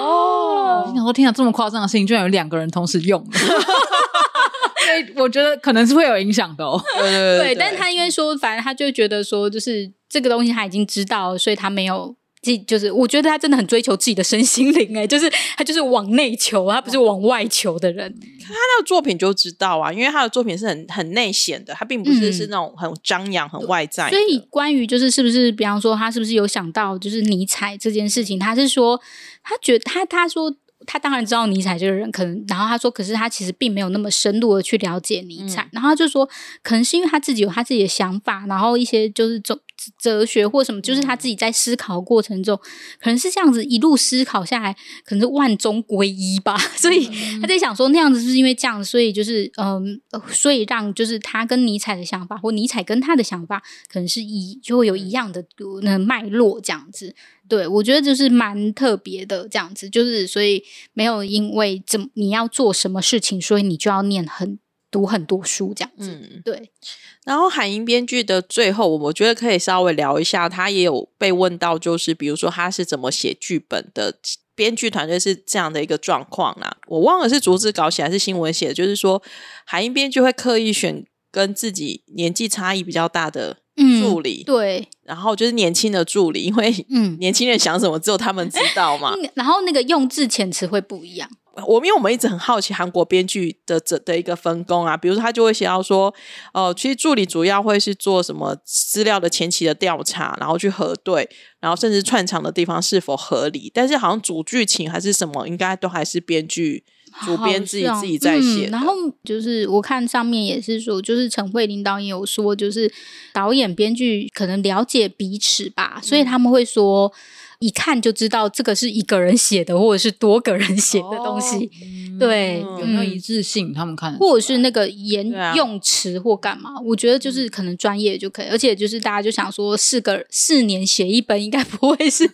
哦，我想说，天啊，这么夸张的事情，居然有两个人同时用，所以我觉得可能是会有影响的。哦。对，但是他因为说，反正他就觉得说，就是这个东西他已经知道，所以他没有。就是，我觉得他真的很追求自己的身心灵，哎，就是他就是往内求，他不是往外求的人。他那个作品就知道啊，因为他的作品是很很内显的，他并不是是那种很张扬、很外在。所以关于就是是不是，比方说他是不是有想到就是尼采这件事情，他是说他觉得他他说。他当然知道尼采这个人，可能，然后他说，可是他其实并没有那么深入的去了解尼采，然后他就说，可能是因为他自己有他自己的想法，然后一些就是哲哲学或什么，就是他自己在思考过程中，可能是这样子一路思考下来，可能是万中归一吧。所以他在想说，那样子是因为这样，所以就是嗯，所以让就是他跟尼采的想法，或尼采跟他的想法，可能是一就会有一样的那脉络这样子。对，我觉得就是蛮特别的这样子，就是所以没有因为怎你要做什么事情，所以你就要念很读很多书这样子。对。然后海英编剧的最后，我觉得可以稍微聊一下，他也有被问到，就是比如说他是怎么写剧本的，编剧团队是这样的一个状况啦。我忘了是竹子稿写还是新闻写的，就是说海英编剧会刻意选跟自己年纪差异比较大的。助理对，然后就是年轻的助理，因为嗯，年轻人想什么只有他们知道嘛。然后那个用字遣词会不一样。我因为我们一直很好奇韩国编剧的这的一个分工啊，比如说他就会写到说，哦，其实助理主要会是做什么资料的前期的调查，然后去核对，然后甚至串场的地方是否合理。但是好像主剧情还是什么，应该都还是编剧。主编自己自己在写，然后就是我看上面也是说，就是陈慧琳导演有说，就是导演编剧可能了解彼此吧，所以他们会说一看就知道这个是一个人写的，或者是多个人写的东西，对，有没有一致性？他们看，或者是那个言用词或干嘛？我觉得就是可能专业就可以，而且就是大家就想说，四个四年写一本，应该不会是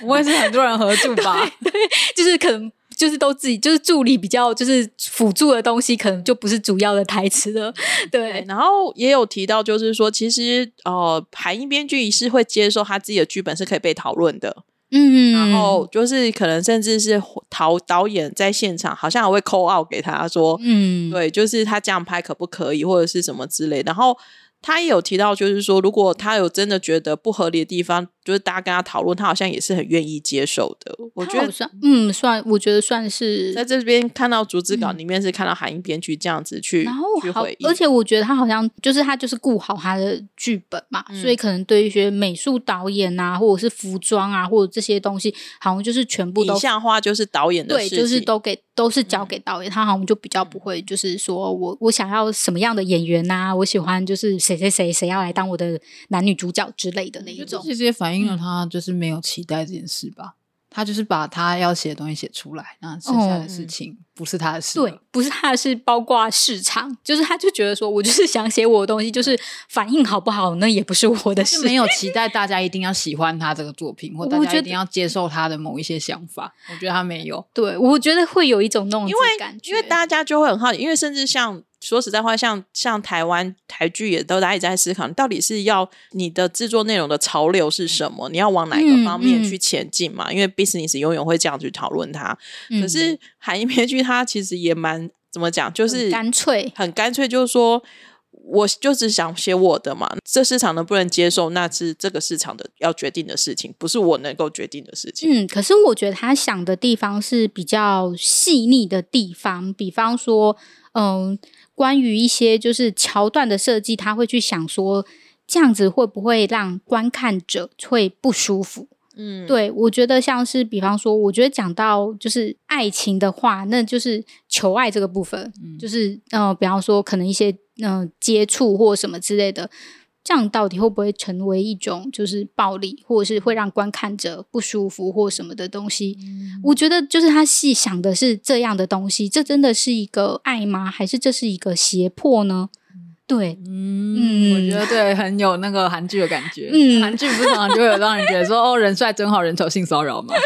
不会是很多人合著吧？对，就是可能。就是都自己，就是助理比较就是辅助的东西，可能就不是主要的台词了。对，然后也有提到，就是说，其实呃，海英编剧是会接受他自己的剧本是可以被讨论的。嗯，然后就是可能甚至是导导演在现场，好像还会 call out 给他说，嗯，对，就是他这样拍可不可以，或者是什么之类。然后他也有提到，就是说，如果他有真的觉得不合理的地方。就是大家跟他讨论，他好像也是很愿意接受的。我觉得算，嗯，算，我觉得算是在这边看到逐字稿里面是看到韩英编剧这样子去，然后去回而且我觉得他好像就是他就是顾好他的剧本嘛，所以可能对一些美术导演啊，或者是服装啊，或者这些东西，好像就是全部都像化就是导演的对，就是都给都是交给导演，他好像就比较不会就是说我我想要什么样的演员呐，我喜欢就是谁谁谁谁要来当我的男女主角之类的那一种，这些反映了他就是没有期待这件事吧，他就是把他要写的东西写出来，那剩下的事情不是他的事。对，不是他的事，包括市场，就是他就觉得说，我就是想写我的东西，就是反应好不好，那也不是我的事。没有期 待大家一定要喜欢他这个作品，或大家一定要接受他的某一些想法。我觉得他没有。对，我觉得会有一种那种因为因为大家就会很好奇，因为甚至像。说实在话，像像台湾台剧也都大家也在思考，到底是要你的制作内容的潮流是什么？你要往哪个方面去前进嘛？因为 business 永远会这样去讨论它。可是海英编剧他其实也蛮怎么讲，就是干脆，很干脆，就是说，我就只想写我的嘛。这市场能不能接受，那是这个市场的要决定的事情，不是我能够决定的事情。嗯，可是我觉得他想的地方是比较细腻的地方，比方说，嗯。关于一些就是桥段的设计，他会去想说，这样子会不会让观看者会不舒服？嗯，对我觉得像是，比方说，我觉得讲到就是爱情的话，那就是求爱这个部分，就是呃，比方说可能一些嗯接触或什么之类的。这样到底会不会成为一种就是暴力，或者是会让观看者不舒服或什么的东西？我觉得就是他细想的是这样的东西，这真的是一个爱吗？还是这是一个胁迫呢？对，嗯，我觉得对，很有那个韩剧的感觉。嗯，韩剧不是常常就会有让人觉得说哦，人帅真好人丑性骚扰吗？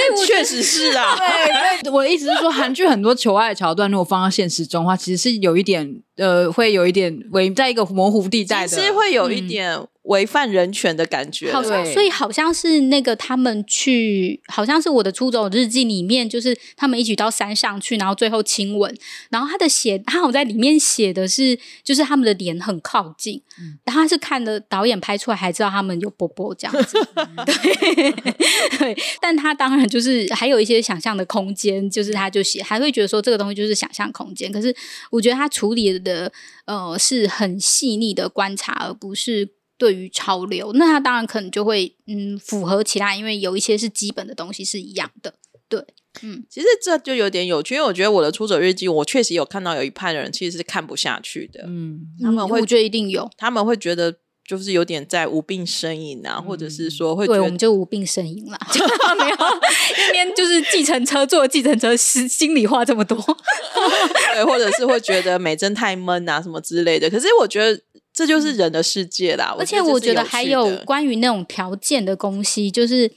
以我确实是啊。对，我的意思是说，韩剧很多求爱的桥段，如果放到现实中的话，其实是有一点呃，会有一点违在一个模糊地带的，其实会有一点。违反人权的感觉，好像所以好像是那个他们去，好像是我的出走日记里面，就是他们一起到山上去，然后最后亲吻，然后他的写，他好像在里面写的是，就是他们的脸很靠近，然后他是看的导演拍出来，还知道他们有波波这样子，对 对，但他当然就是还有一些想象的空间，就是他就写，还会觉得说这个东西就是想象空间，可是我觉得他处理的呃是很细腻的观察，而不是。对于潮流，那他当然可能就会嗯符合其他，因为有一些是基本的东西是一样的。对，嗯，其实这就有点有趣，因为我觉得我的出走日记，我确实有看到有一派的人其实是看不下去的。嗯，他们会我觉得一定有，他们会觉得就是有点在无病呻吟啊，或者是说会，对，我们就无病呻吟了，没有一边就是计程车坐计程车，心心里话这么多，对，或者是会觉得美珍太闷啊什么之类的。可是我觉得。这就是人的世界啦，而且我觉得还有关于那种条件的东西，就是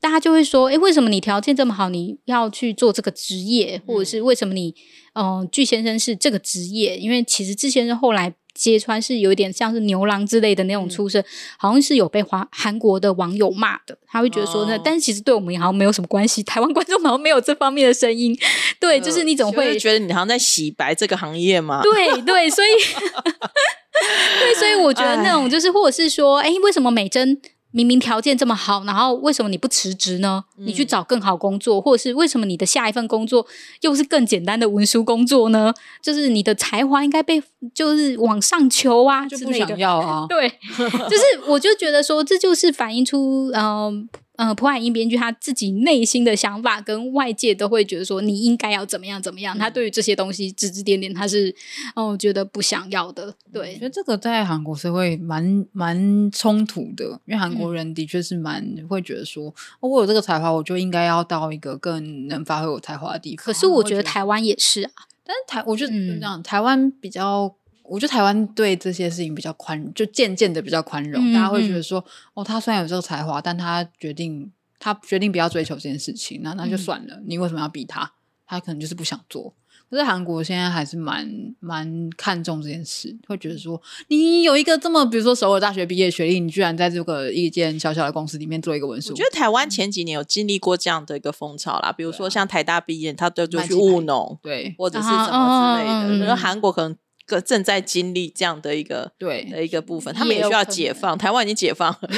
大家就会说，哎，为什么你条件这么好，你要去做这个职业，或者是为什么你，嗯，巨先生是这个职业？因为其实巨先生后来揭穿是有一点像是牛郎之类的那种出身，好像是有被华韩国的网友骂的，他会觉得说那，但是其实对我们好像没有什么关系，台湾观众好像没有这方面的声音，对，就是你总会觉得你好像在洗白这个行业嘛，对对，所以。对，所以我觉得那种就是，或者是说，哎，为什么美珍明明条件这么好，然后为什么你不辞职呢？你去找更好工作，或者是为什么你的下一份工作又是更简单的文书工作呢？就是你的才华应该被就是往上求啊，就不想要啊。对，就是我就觉得说，这就是反映出嗯。嗯，朴海英编剧他自己内心的想法跟外界都会觉得说你应该要怎么样怎么样，他对于这些东西指指点点，他是哦觉得不想要的。对，我觉得这个在韩国社会蛮蛮冲突的，因为韩国人的确是蛮会觉得说，哦我有这个才华，我就应该要到一个更能发挥我才华的地方。可是我觉得台湾也是啊，但是台我觉得这样，台湾比较。我觉得台湾对这些事情比较宽，就渐渐的比较宽容。大家会觉得说，哦，他虽然有这个才华，但他决定他决定不要追求这件事情，那那就算了。你为什么要逼他？他可能就是不想做。可是韩国现在还是蛮蛮看重这件事，会觉得说，你有一个这么，比如说首尔大学毕业学历，你居然在这个一间小小的公司里面做一个文书。我觉得台湾前几年有经历过这样的一个风潮啦，比如说像台大毕业，他都就去务农，对，或者是什么之类的。然后韩国可能。个正在经历这样的一个对的一个部分，他们也需要解放。台湾已经解放了，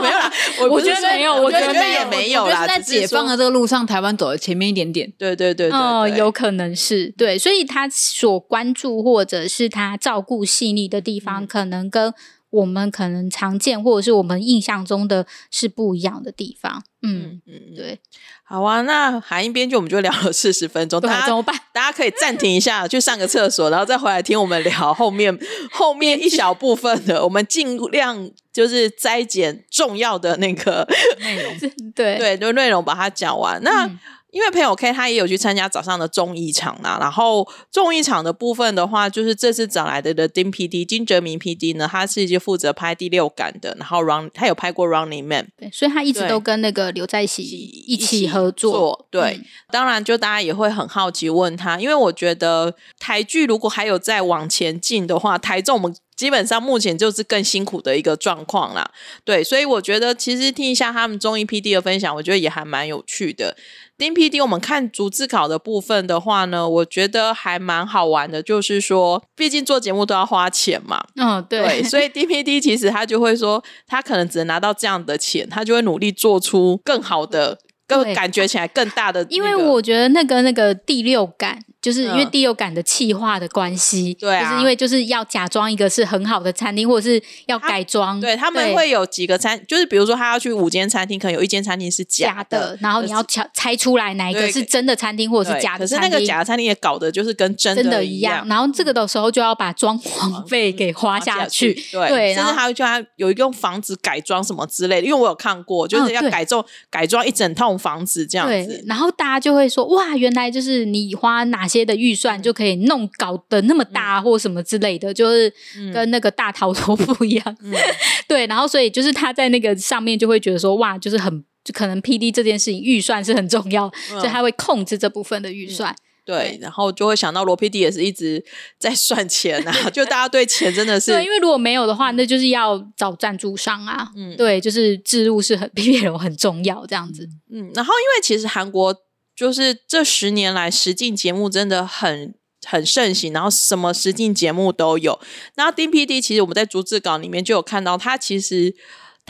没有啦，我觉得没有，我觉得也没有啦。在解放的这个路上，台湾走了前面一点点。对对对，哦，有可能是对，所以他所关注或者是他照顾细腻的地方，可能跟。我们可能常见或者是我们印象中的是不一样的地方，嗯嗯，对，好啊，那韩英编剧我们就聊了四十分钟，大家怎么办？大家可以暂停一下，去上个厕所，然后再回来听我们聊后面后面一小部分的，我们尽量就是摘减重要的那个内容，对。对，就内容把它讲完。那因为朋友 K 他也有去参加早上的综艺场啦，然后综艺场的部分的话，就是这次找来的的丁 PD 金哲明 PD 呢，他是就负责拍第六感的，然后 Run 他有拍过 Running Man，对，所以他一直都跟那个刘在熙一起合作。对，当然就大家也会很好奇问他，因为我觉得台剧如果还有再往前进的话，台中我们。基本上目前就是更辛苦的一个状况啦，对，所以我觉得其实听一下他们综艺 P D 的分享，我觉得也还蛮有趣的。丁 P D，我们看逐字考的部分的话呢，我觉得还蛮好玩的，就是说，毕竟做节目都要花钱嘛，嗯，对，所以 D P D 其实他就会说，他可能只能拿到这样的钱，他就会努力做出更好的。更感觉起来更大的，因为我觉得那个那个第六感，就是因为第六感的气化的关系，对，就是因为就是要假装一个是很好的餐厅，或者是要改装，对他们会有几个餐，就是比如说他要去五间餐厅，可能有一间餐厅是假的，然后你要猜猜出来哪一个是真的餐厅或者是假的，可是那个假的餐厅也搞的就是跟真的一样，然后这个的时候就要把装潢费给花下去，对，甚至还会叫他有一个房子改装什么之类的，因为我有看过，就是要改装改装一整套房子这样。子，然后大家就会说哇，原来就是你花哪些的预算就可以弄搞得那么大，或什么之类的，就是跟那个大逃脱不一样。对，然后所以就是他在那个上面就会觉得说哇，就是很就可能 P D 这件事情预算是很重要，所以他会控制这部分的预算。对，然后就会想到罗 P D 也是一直在算钱啊，就大家对钱真的是对，因为如果没有的话，那就是要找赞助商啊。嗯，对，就是置入是很 P P L 很重要这样子。嗯，然后因为其实韩国就是这十年来实境节目真的很很盛行，然后什么实境节目都有。然后 D P D 其实我们在逐字稿里面就有看到，他其实。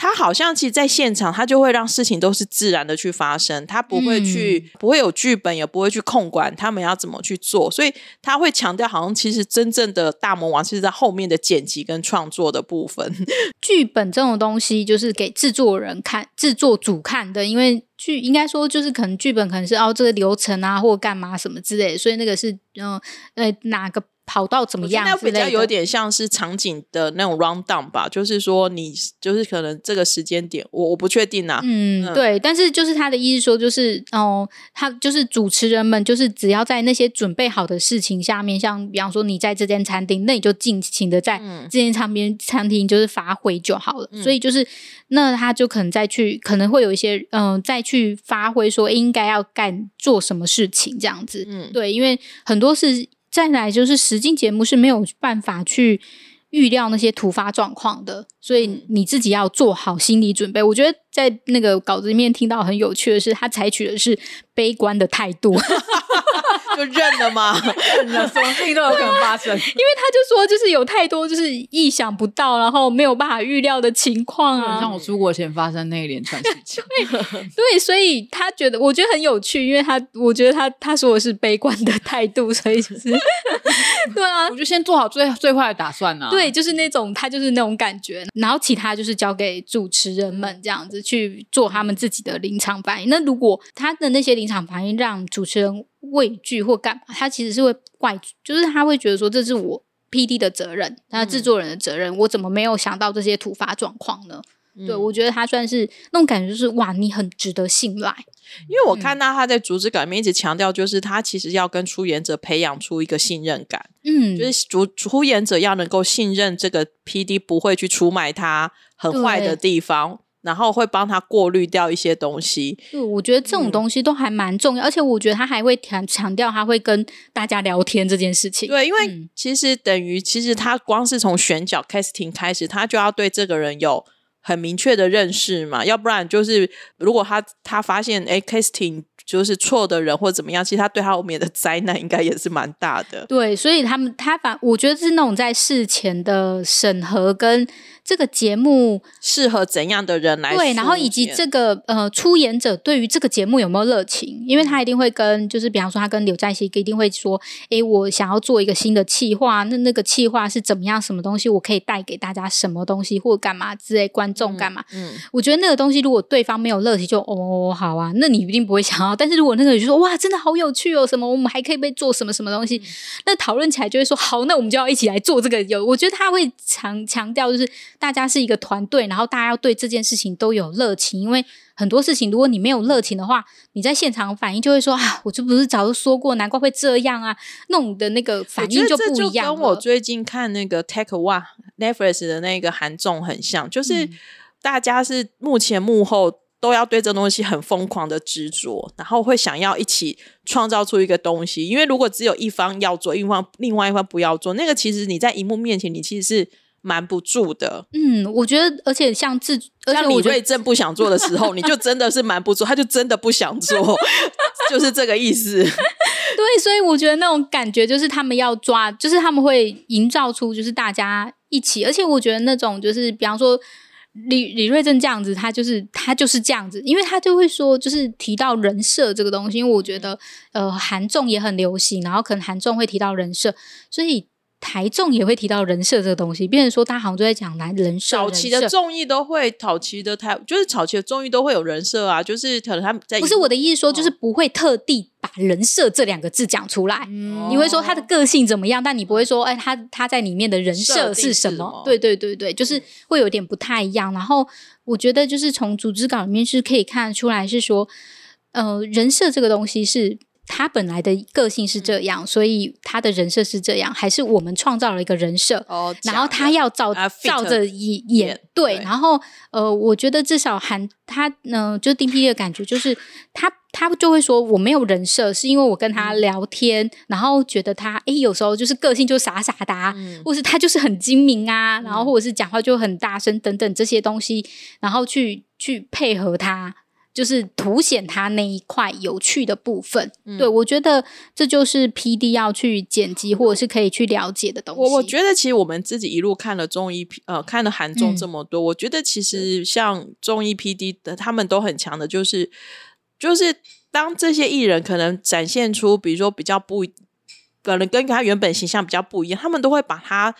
他好像其实在现场，他就会让事情都是自然的去发生，他不会去，不会有剧本，也不会去控管他们要怎么去做，所以他会强调，好像其实真正的大魔王，其实在后面的剪辑跟创作的部分。剧本这种东西就是给制作人看、制作组看的，因为剧应该说就是可能剧本可能是哦这个流程啊，或干嘛什么之类的，所以那个是嗯呃哪个。跑到怎么样？那比较有点像是场景的那种 round down 吧，就是说你就是可能这个时间点，我我不确定啊。嗯，对，但是就是他的意思说，就是哦，他就是主持人们，就是只要在那些准备好的事情下面，像比方说你在这间餐厅，那你就尽情的在这间餐边餐厅就是发挥就好了。所以就是那他就可能再去，可能会有一些嗯，再去发挥说应该要干做什么事情这样子。嗯，对，因为很多是。再来就是实境节目是没有办法去预料那些突发状况的，所以你自己要做好心理准备。我觉得在那个稿子里面听到很有趣的是，他采取的是悲观的态度。就认了吗？认了，什么事情都有可能发生。因为他就说，就是有太多就是意想不到，然后没有办法预料的情况啊，像我出国前发生那一连串事情。对，所以他觉得，我觉得很有趣，因为他，我觉得他他说的是悲观的态度，所以就是对啊，我就先做好最最坏的打算呢。对，就是那种他就是那种感觉，然后其他就是交给主持人们这样子去做他们自己的临场反应。那如果他的那些临场反应让主持人。畏惧或干嘛，他其实是会怪，就是他会觉得说这是我 P D 的责任，那制作人的责任，我怎么没有想到这些突发状况呢？对我觉得他算是那种感觉，就是哇，你很值得信赖。因为我看到他在组织稿里面一直强调，就是他其实要跟出演者培养出一个信任感，嗯，就是主出演者要能够信任这个 P D 不会去出卖他很坏的地方。然后会帮他过滤掉一些东西。对，我觉得这种东西都还蛮重要，而且我觉得他还会强强调他会跟大家聊天这件事情。对，因为其实等于其实他光是从选角 casting 开始，他就要对这个人有很明确的认识嘛，要不然就是如果他他发现哎 casting 就是错的人或者怎么样，其实他对他后面的灾难应该也是蛮大的。对，所以他们他反我觉得是那种在事前的审核跟。这个节目适合怎样的人来？对，然后以及这个呃出演者对于这个节目有没有热情？因为他一定会跟，就是比方说他跟刘在熙一定会说，诶，我想要做一个新的企划，那那个企划是怎么样？什么东西我可以带给大家？什么东西或干嘛之类？观众干嘛？嗯，我觉得那个东西如果对方没有热情，就哦好啊，那你一定不会想要。但是如果那个人就说哇，真的好有趣哦，什么我们还可以被做什么什么东西？那讨论起来就会说好，那我们就要一起来做这个。有，我觉得他会强强调就是。大家是一个团队，然后大家要对这件事情都有热情，因为很多事情，如果你没有热情的话，你在现场反应就会说啊，我这不是早就说过，难怪会这样啊，那种的那个反应就不一样。跟我最近看那个 Take One Netflix 的那个韩综很像，就是大家是目前幕后都要对这东西很疯狂的执着，然后会想要一起创造出一个东西。因为如果只有一方要做，一方另外一方不要做，那个其实你在荧幕面前，你其实是。瞒不住的，嗯，我觉得，而且像自，像李瑞正不想做的时候，你就真的是瞒不住，他就真的不想做，就是这个意思。对，所以我觉得那种感觉就是他们要抓，就是他们会营造出就是大家一起，而且我觉得那种就是比方说李李瑞正这样子，他就是他就是这样子，因为他就会说就是提到人设这个东西，因为我觉得呃韩综也很流行，然后可能韩综会提到人设，所以。台众也会提到人设这个东西，变成说他好像都在讲男人设。早期的综艺都会，早期的台就是早期的综艺都会有人设啊，就是可能他们在不是我的意思说，就是不会特地把人设这两个字讲出来。你会说他的个性怎么样，但你不会说，哎，他他在里面的人设是什么？对对对对，就是会有点不太一样。然后我觉得，就是从组织稿里面是可以看得出来，是说，呃，人设这个东西是。他本来的个性是这样，所以他的人设是这样，还是我们创造了一个人设，哦，然后他要照照着演演对，然后呃，我觉得至少韩他呢，就丁 P 的感觉就是他他就会说我没有人设，是因为我跟他聊天，然后觉得他诶，有时候就是个性就傻傻的，啊，或是他就是很精明啊，然后或者是讲话就很大声等等这些东西，然后去去配合他。就是凸显他那一块有趣的部分，对我觉得这就是 P D 要去剪辑或者是可以去了解的东西。我我觉得其实我们自己一路看了综艺，呃，看了韩综这么多，我觉得其实像综艺 P D 的，他们都很强的，就是就是当这些艺人可能展现出，比如说比较不，可能跟他原本形象比较不一样，他们都会把它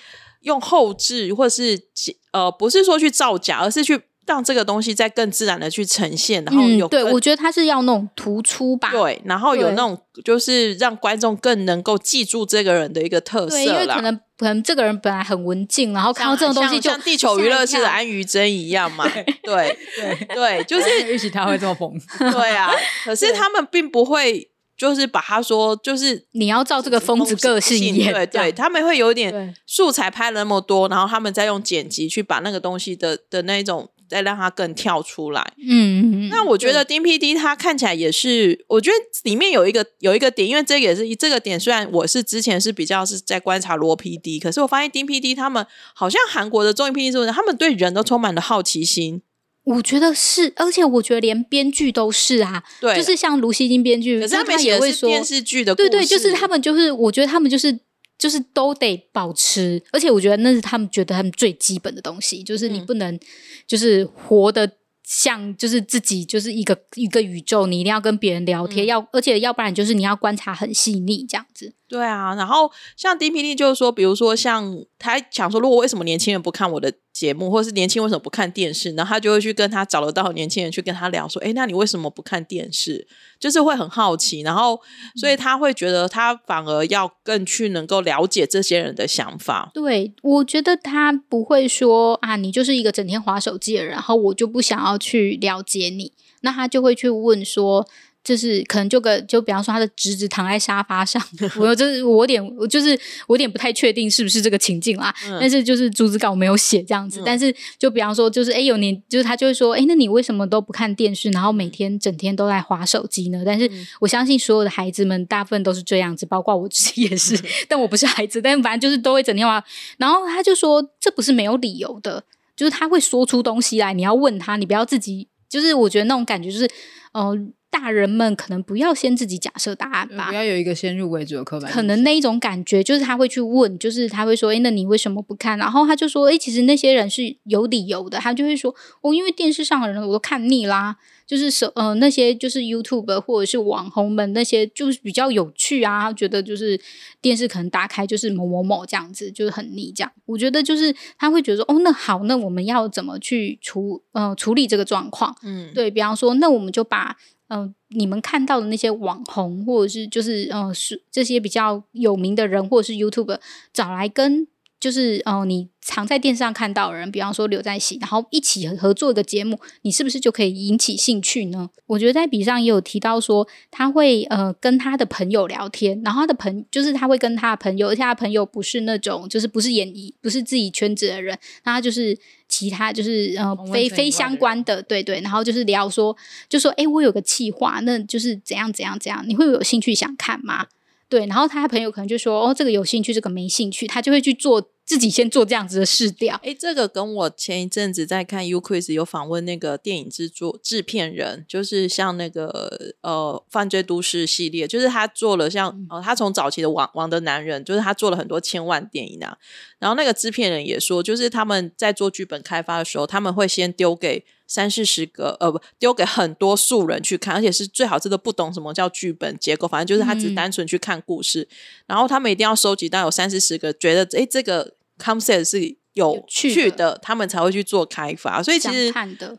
用后置或者是呃，不是说去造假，而是去。让这个东西再更自然的去呈现，然后有对我觉得他是要那种突出吧，对，然后有那种就是让观众更能够记住这个人的一个特色因为可能可能这个人本来很文静，然后看到这种东西就像地球娱乐室的安于真一样嘛，对对对，就是预期他会这么疯，对啊，可是他们并不会。就是把他说，就是你要照这个疯子个性演，对对，他们会有点素材拍了那么多，然后他们再用剪辑去把那个东西的的那种再让它更跳出来。嗯，那我觉得丁 P D 他看起来也是，我觉得里面有一个有一个点，因为这个也是这个点，虽然我是之前是比较是在观察罗 P D，可是我发现丁 P D 他们好像韩国的综艺 P D 是不是他们对人都充满了好奇心。我觉得是，而且我觉得连编剧都是啊，对，就是像卢锡金编剧，可是他们也会说电视剧的，对对，就是他们就是，我觉得他们就是就是都得保持，而且我觉得那是他们觉得他们最基本的东西，就是你不能就是活的。像就是自己就是一个一个宇宙，你一定要跟别人聊天，要而且要不然就是你要观察很细腻这样子。对啊，然后像 D P D 就是说，比如说像他想说，如果为什么年轻人不看我的节目，或者是年轻为什么不看电视，然后他就会去跟他找得到年轻人去跟他聊说，哎，那你为什么不看电视？就是会很好奇，然后所以他会觉得他反而要更去能够了解这些人的想法。对，我觉得他不会说啊，你就是一个整天划手机的人，然后我就不想要去了解你，那他就会去问说。就是可能就个就比方说他的侄子躺在沙发上，我就是我有点我就是我有点不太确定是不是这个情境啦。但是就是主子稿没有写这样子，但是就比方说就是哎有年就是他就会说哎那你为什么都不看电视，然后每天整天都在划手机呢？但是我相信所有的孩子们大部分都是这样子，包括我自己也是。但我不是孩子，但反正就是都会整天划。然后他就说这不是没有理由的，就是他会说出东西来，你要问他，你不要自己。就是我觉得那种感觉就是嗯。大人们可能不要先自己假设答案吧，不要有一个先入为主的刻板。可能那一种感觉就是他会去问，就是他会说：“哎，那你为什么不看？”然后他就说：“哎，其实那些人是有理由的。”他就会说：“哦，因为电视上的人我都看腻啦，就是手呃那些就是 YouTube 或者是网红们那些就是比较有趣啊，他觉得就是电视可能打开就是某某某这样子，就是很腻这样。我觉得就是他会觉得说：“哦，那好，那我们要怎么去处呃处理这个状况？”嗯，对比方说，那我们就把。嗯，你们看到的那些网红，或者是就是嗯，是这些比较有名的人，或者是 YouTube 找来跟。就是嗯，你常在电视上看到的人，比方说刘在熙，然后一起合作一个节目，你是不是就可以引起兴趣呢？我觉得在笔上也有提到说，他会呃跟他的朋友聊天，然后他的朋就是他会跟他的朋友，而且他朋友不是那种就是不是演艺不是自己圈子的人，那他就是其他就是呃非非相关的，对对，然后就是聊说，就说哎，我有个计划，那就是怎样怎样怎样，你会有兴趣想看吗？对，然后他的朋友可能就说：“哦，这个有兴趣，这个没兴趣。”他就会去做自己先做这样子的试调。哎，这个跟我前一阵子在看 U Quiz 有访问那个电影制作制片人，就是像那个呃犯罪都市系列，就是他做了像呃他从早期的《王王的男人》，就是他做了很多千万电影啊。然后那个制片人也说，就是他们在做剧本开发的时候，他们会先丢给。三四十个，呃，不丢给很多素人去看，而且是最好，这个不懂什么叫剧本结构，反正就是他只单纯去看故事，然后他们一定要收集到有三四十个觉得，哎，这个 concept 是有趣的，他们才会去做开发。所以其实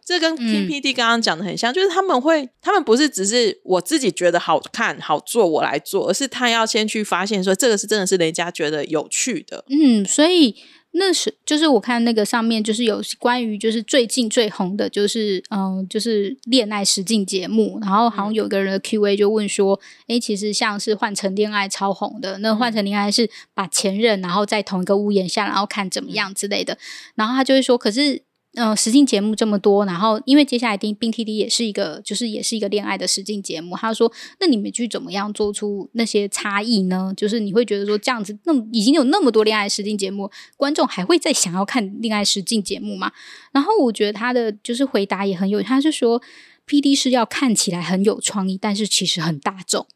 这跟 PPT 刚刚讲的很像，就是他们会，他们不是只是我自己觉得好看好做，我来做，而是他要先去发现说这个是真的是人家觉得有趣的。嗯，所以。那是就是我看那个上面就是有关于就是最近最红的就是嗯就是恋爱实境节目，然后好像有个人的 Q&A 就问说，诶，其实像是换成恋爱超红的，那换成恋爱是把前任然后在同一个屋檐下，然后看怎么样之类的，然后他就会说，可是。嗯，实境节目这么多，然后因为接下来丁冰 T D 也是一个，就是也是一个恋爱的实境节目。他说：“那你们去怎么样做出那些差异呢？就是你会觉得说这样子，那已经有那么多恋爱实境节目，观众还会再想要看恋爱实境节目吗？”然后我觉得他的就是回答也很有，他是说 P D 是要看起来很有创意，但是其实很大众。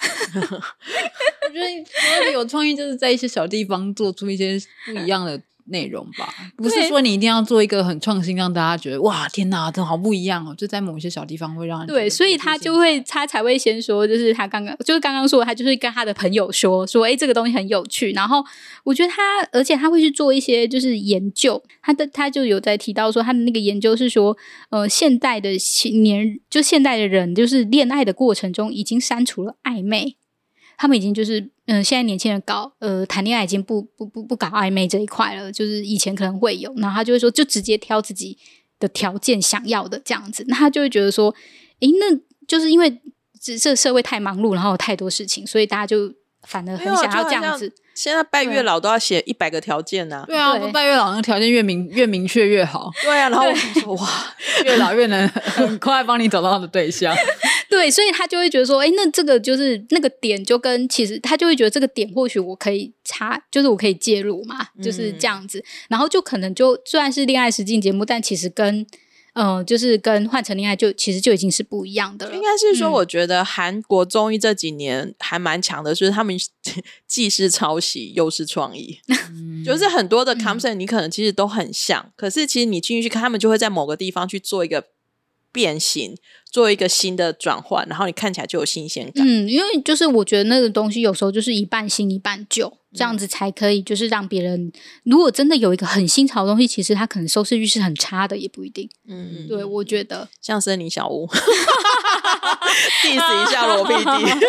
我觉得有创意就是在一些小地方做出一些不一样的。内容吧，不是说你一定要做一个很创新，让大家觉得哇天哪，这好不一样哦！就在某些小地方会让人对，所以他就会他才会先说，就是他刚刚就是刚刚说，他就是跟他的朋友说说，哎，这个东西很有趣。然后我觉得他，而且他会去做一些就是研究，他的他就有在提到说，他的那个研究是说，呃，现代的年就现代的人，就是恋爱的过程中已经删除了暧昧。他们已经就是，嗯，现在年轻人搞，呃，谈恋爱已经不不不不搞暧昧这一块了，就是以前可能会有，然后他就会说，就直接挑自己的条件想要的这样子，那他就会觉得说，诶，那就是因为这这社会太忙碌，然后有太多事情，所以大家就反而很想要这样子。现在拜月老都要写一百个条件呢。对啊，拜月老那个条件越明越明确越好。对啊，然后我说哇，月老越能很快帮你找到他的对象。对，所以他就会觉得说，哎，那这个就是那个点，就跟其实他就会觉得这个点或许我可以插，就是我可以介入嘛，就是这样子。然后就可能就虽然是恋爱实境节目，但其实跟。嗯，就是跟换成恋爱就其实就已经是不一样的了。应该是说，我觉得韩国综艺这几年还蛮强的，就是他们 既是抄袭又是创意，就是很多的 concept 你可能其实都很像，可是其实你进去看，他们就会在某个地方去做一个变形。做一个新的转换，然后你看起来就有新鲜感。嗯，因为就是我觉得那个东西有时候就是一半新一半旧，这样子才可以，就是让别人如果真的有一个很新潮的东西，其实它可能收视率是很差的，也不一定。嗯，对，我觉得像森林小屋，diss 一下罗 PD。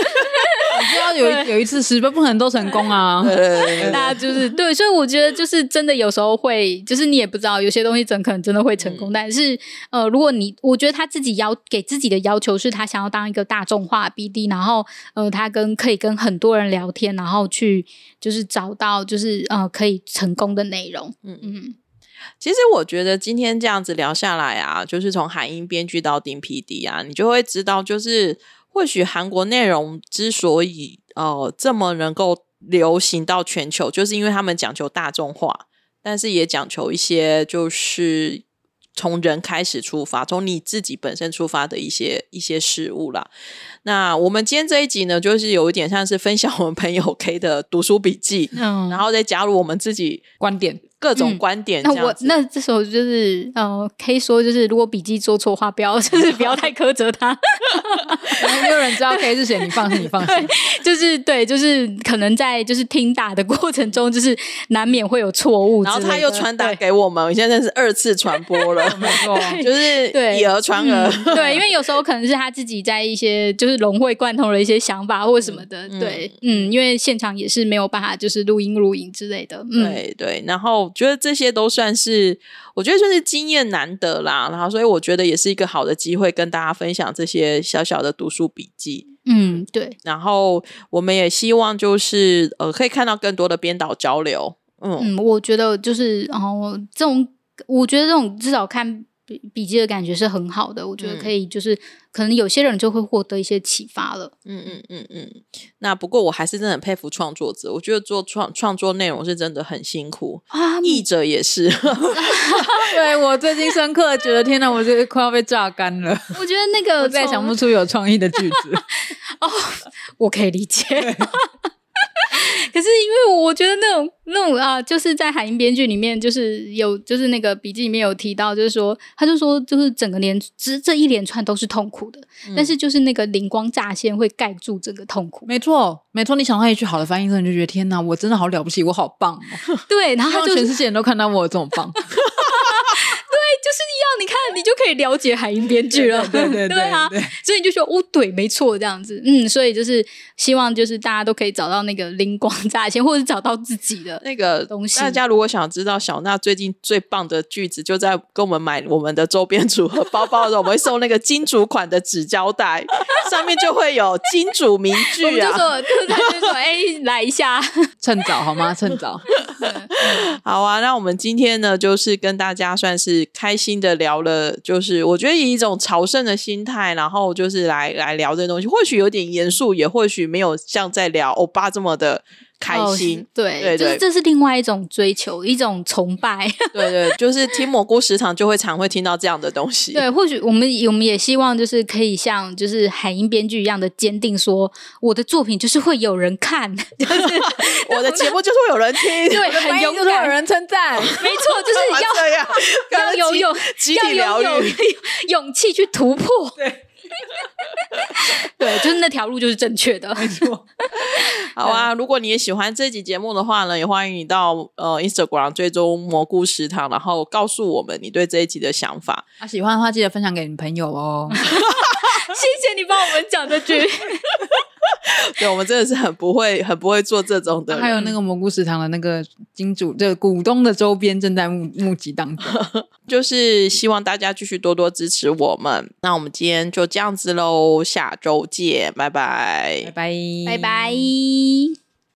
知道有有一次失败，不可能都成功啊！大家就是对，所以我觉得就是真的有时候会，就是你也不知道有些东西怎可能真的会成功。但是呃，如果你我觉得他自己要给自己的要求是他想要当一个大众化 BD，然后呃，他跟可以跟很多人聊天，然后去就是找到就是呃可以成功的内容。嗯嗯，其实我觉得今天这样子聊下来啊，就是从海英编剧到丁 PD 啊，你就会知道就是。或许韩国内容之所以呃这么能够流行到全球，就是因为他们讲求大众化，但是也讲求一些就是从人开始出发，从你自己本身出发的一些一些事物啦。那我们今天这一集呢，就是有一点像是分享我们朋友 K 的读书笔记，嗯，然后再加入我们自己观点。各种观点，那我那这时候就是呃，可以说就是如果笔记做错话，不要 就是不要太苛责他。没有人知道 K 是谁，你放心，你放心。就是对，就是可能在就是听打的过程中，就是难免会有错误。然后他又传达给我们，现在是二次传播了，没错，就是对以讹传讹。对，因为有时候可能是他自己在一些就是融会贯通的一些想法或什么的。对，嗯，因为现场也是没有办法就是录音录影之类的。对对，然后。觉得这些都算是，我觉得就是经验难得啦。然后，所以我觉得也是一个好的机会，跟大家分享这些小小的读书笔记。嗯，对。然后，我们也希望就是呃，可以看到更多的编导交流。嗯，我觉得就是，然后这种，我觉得这种至少看。笔笔记的感觉是很好的，我觉得可以，就是可能有些人就会获得一些启发了。嗯嗯嗯嗯。那不过我还是真的很佩服创作者，我觉得做创创作内容是真的很辛苦啊，译者也是。对我最近深刻觉得，天哪，我这快要被榨干了。我觉得那 个再想不出有创意的句子。哦，我可以理解。可是因为我觉得那种那种啊，就是在海英编剧里面，就是有就是那个笔记里面有提到，就是说他就说，就是整个连这这一连串都是痛苦的，但是就是那个灵光乍现会盖住整个痛苦。没错，没错，你想到一句好的翻译之后，你就觉得天哪，我真的好了不起，我好棒哦！对，然后他就全世界人都看到我这么棒。就可以了解海英编剧了。对对对啊，所以你就说哦，对，没错，这样子。嗯，所以就是希望就是大家都可以找到那个灵光乍现，或者是找到自己的那个东西。大家如果想知道小娜最近最棒的句子，就在跟我们买我们的周边组合包包的时候，我们会送那个金主款的纸胶带，上面就会有金主名句啊。就说，就说，哎，来一下，趁早好吗？趁早。好啊，那我们今天呢，就是跟大家算是开心的聊了，就是我觉得以一种朝圣的心态，然后就是来来聊这些东西，或许有点严肃，也或许没有像在聊欧巴这么的。开心，对对，就是这是另外一种追求，一种崇拜。对对，就是听蘑菇时常就会常会听到这样的东西。对，或许我们我们也希望就是可以像就是海英编剧一样的坚定，说我的作品就是会有人看，就是 我的节目就是会有人听，对，很勇敢，有人称赞。没错，就是要要有有集体疗愈勇气去突破。对。对，就是那条路就是正确的，没错。好啊，如果你也喜欢这集节目的话呢，也欢迎你到呃 Instagram 追踪蘑菇食堂，然后告诉我们你对这一集的想法。啊，喜欢的话记得分享给你朋友哦。谢谢你帮我们讲这句。对，我们真的是很不会、很不会做这种的。还有那个蘑菇食堂的那个金主，这个股东的周边正在募募集当中，就是希望大家继续多多支持我们。那我们今天就这样子喽，下周见，拜拜，拜拜，拜拜。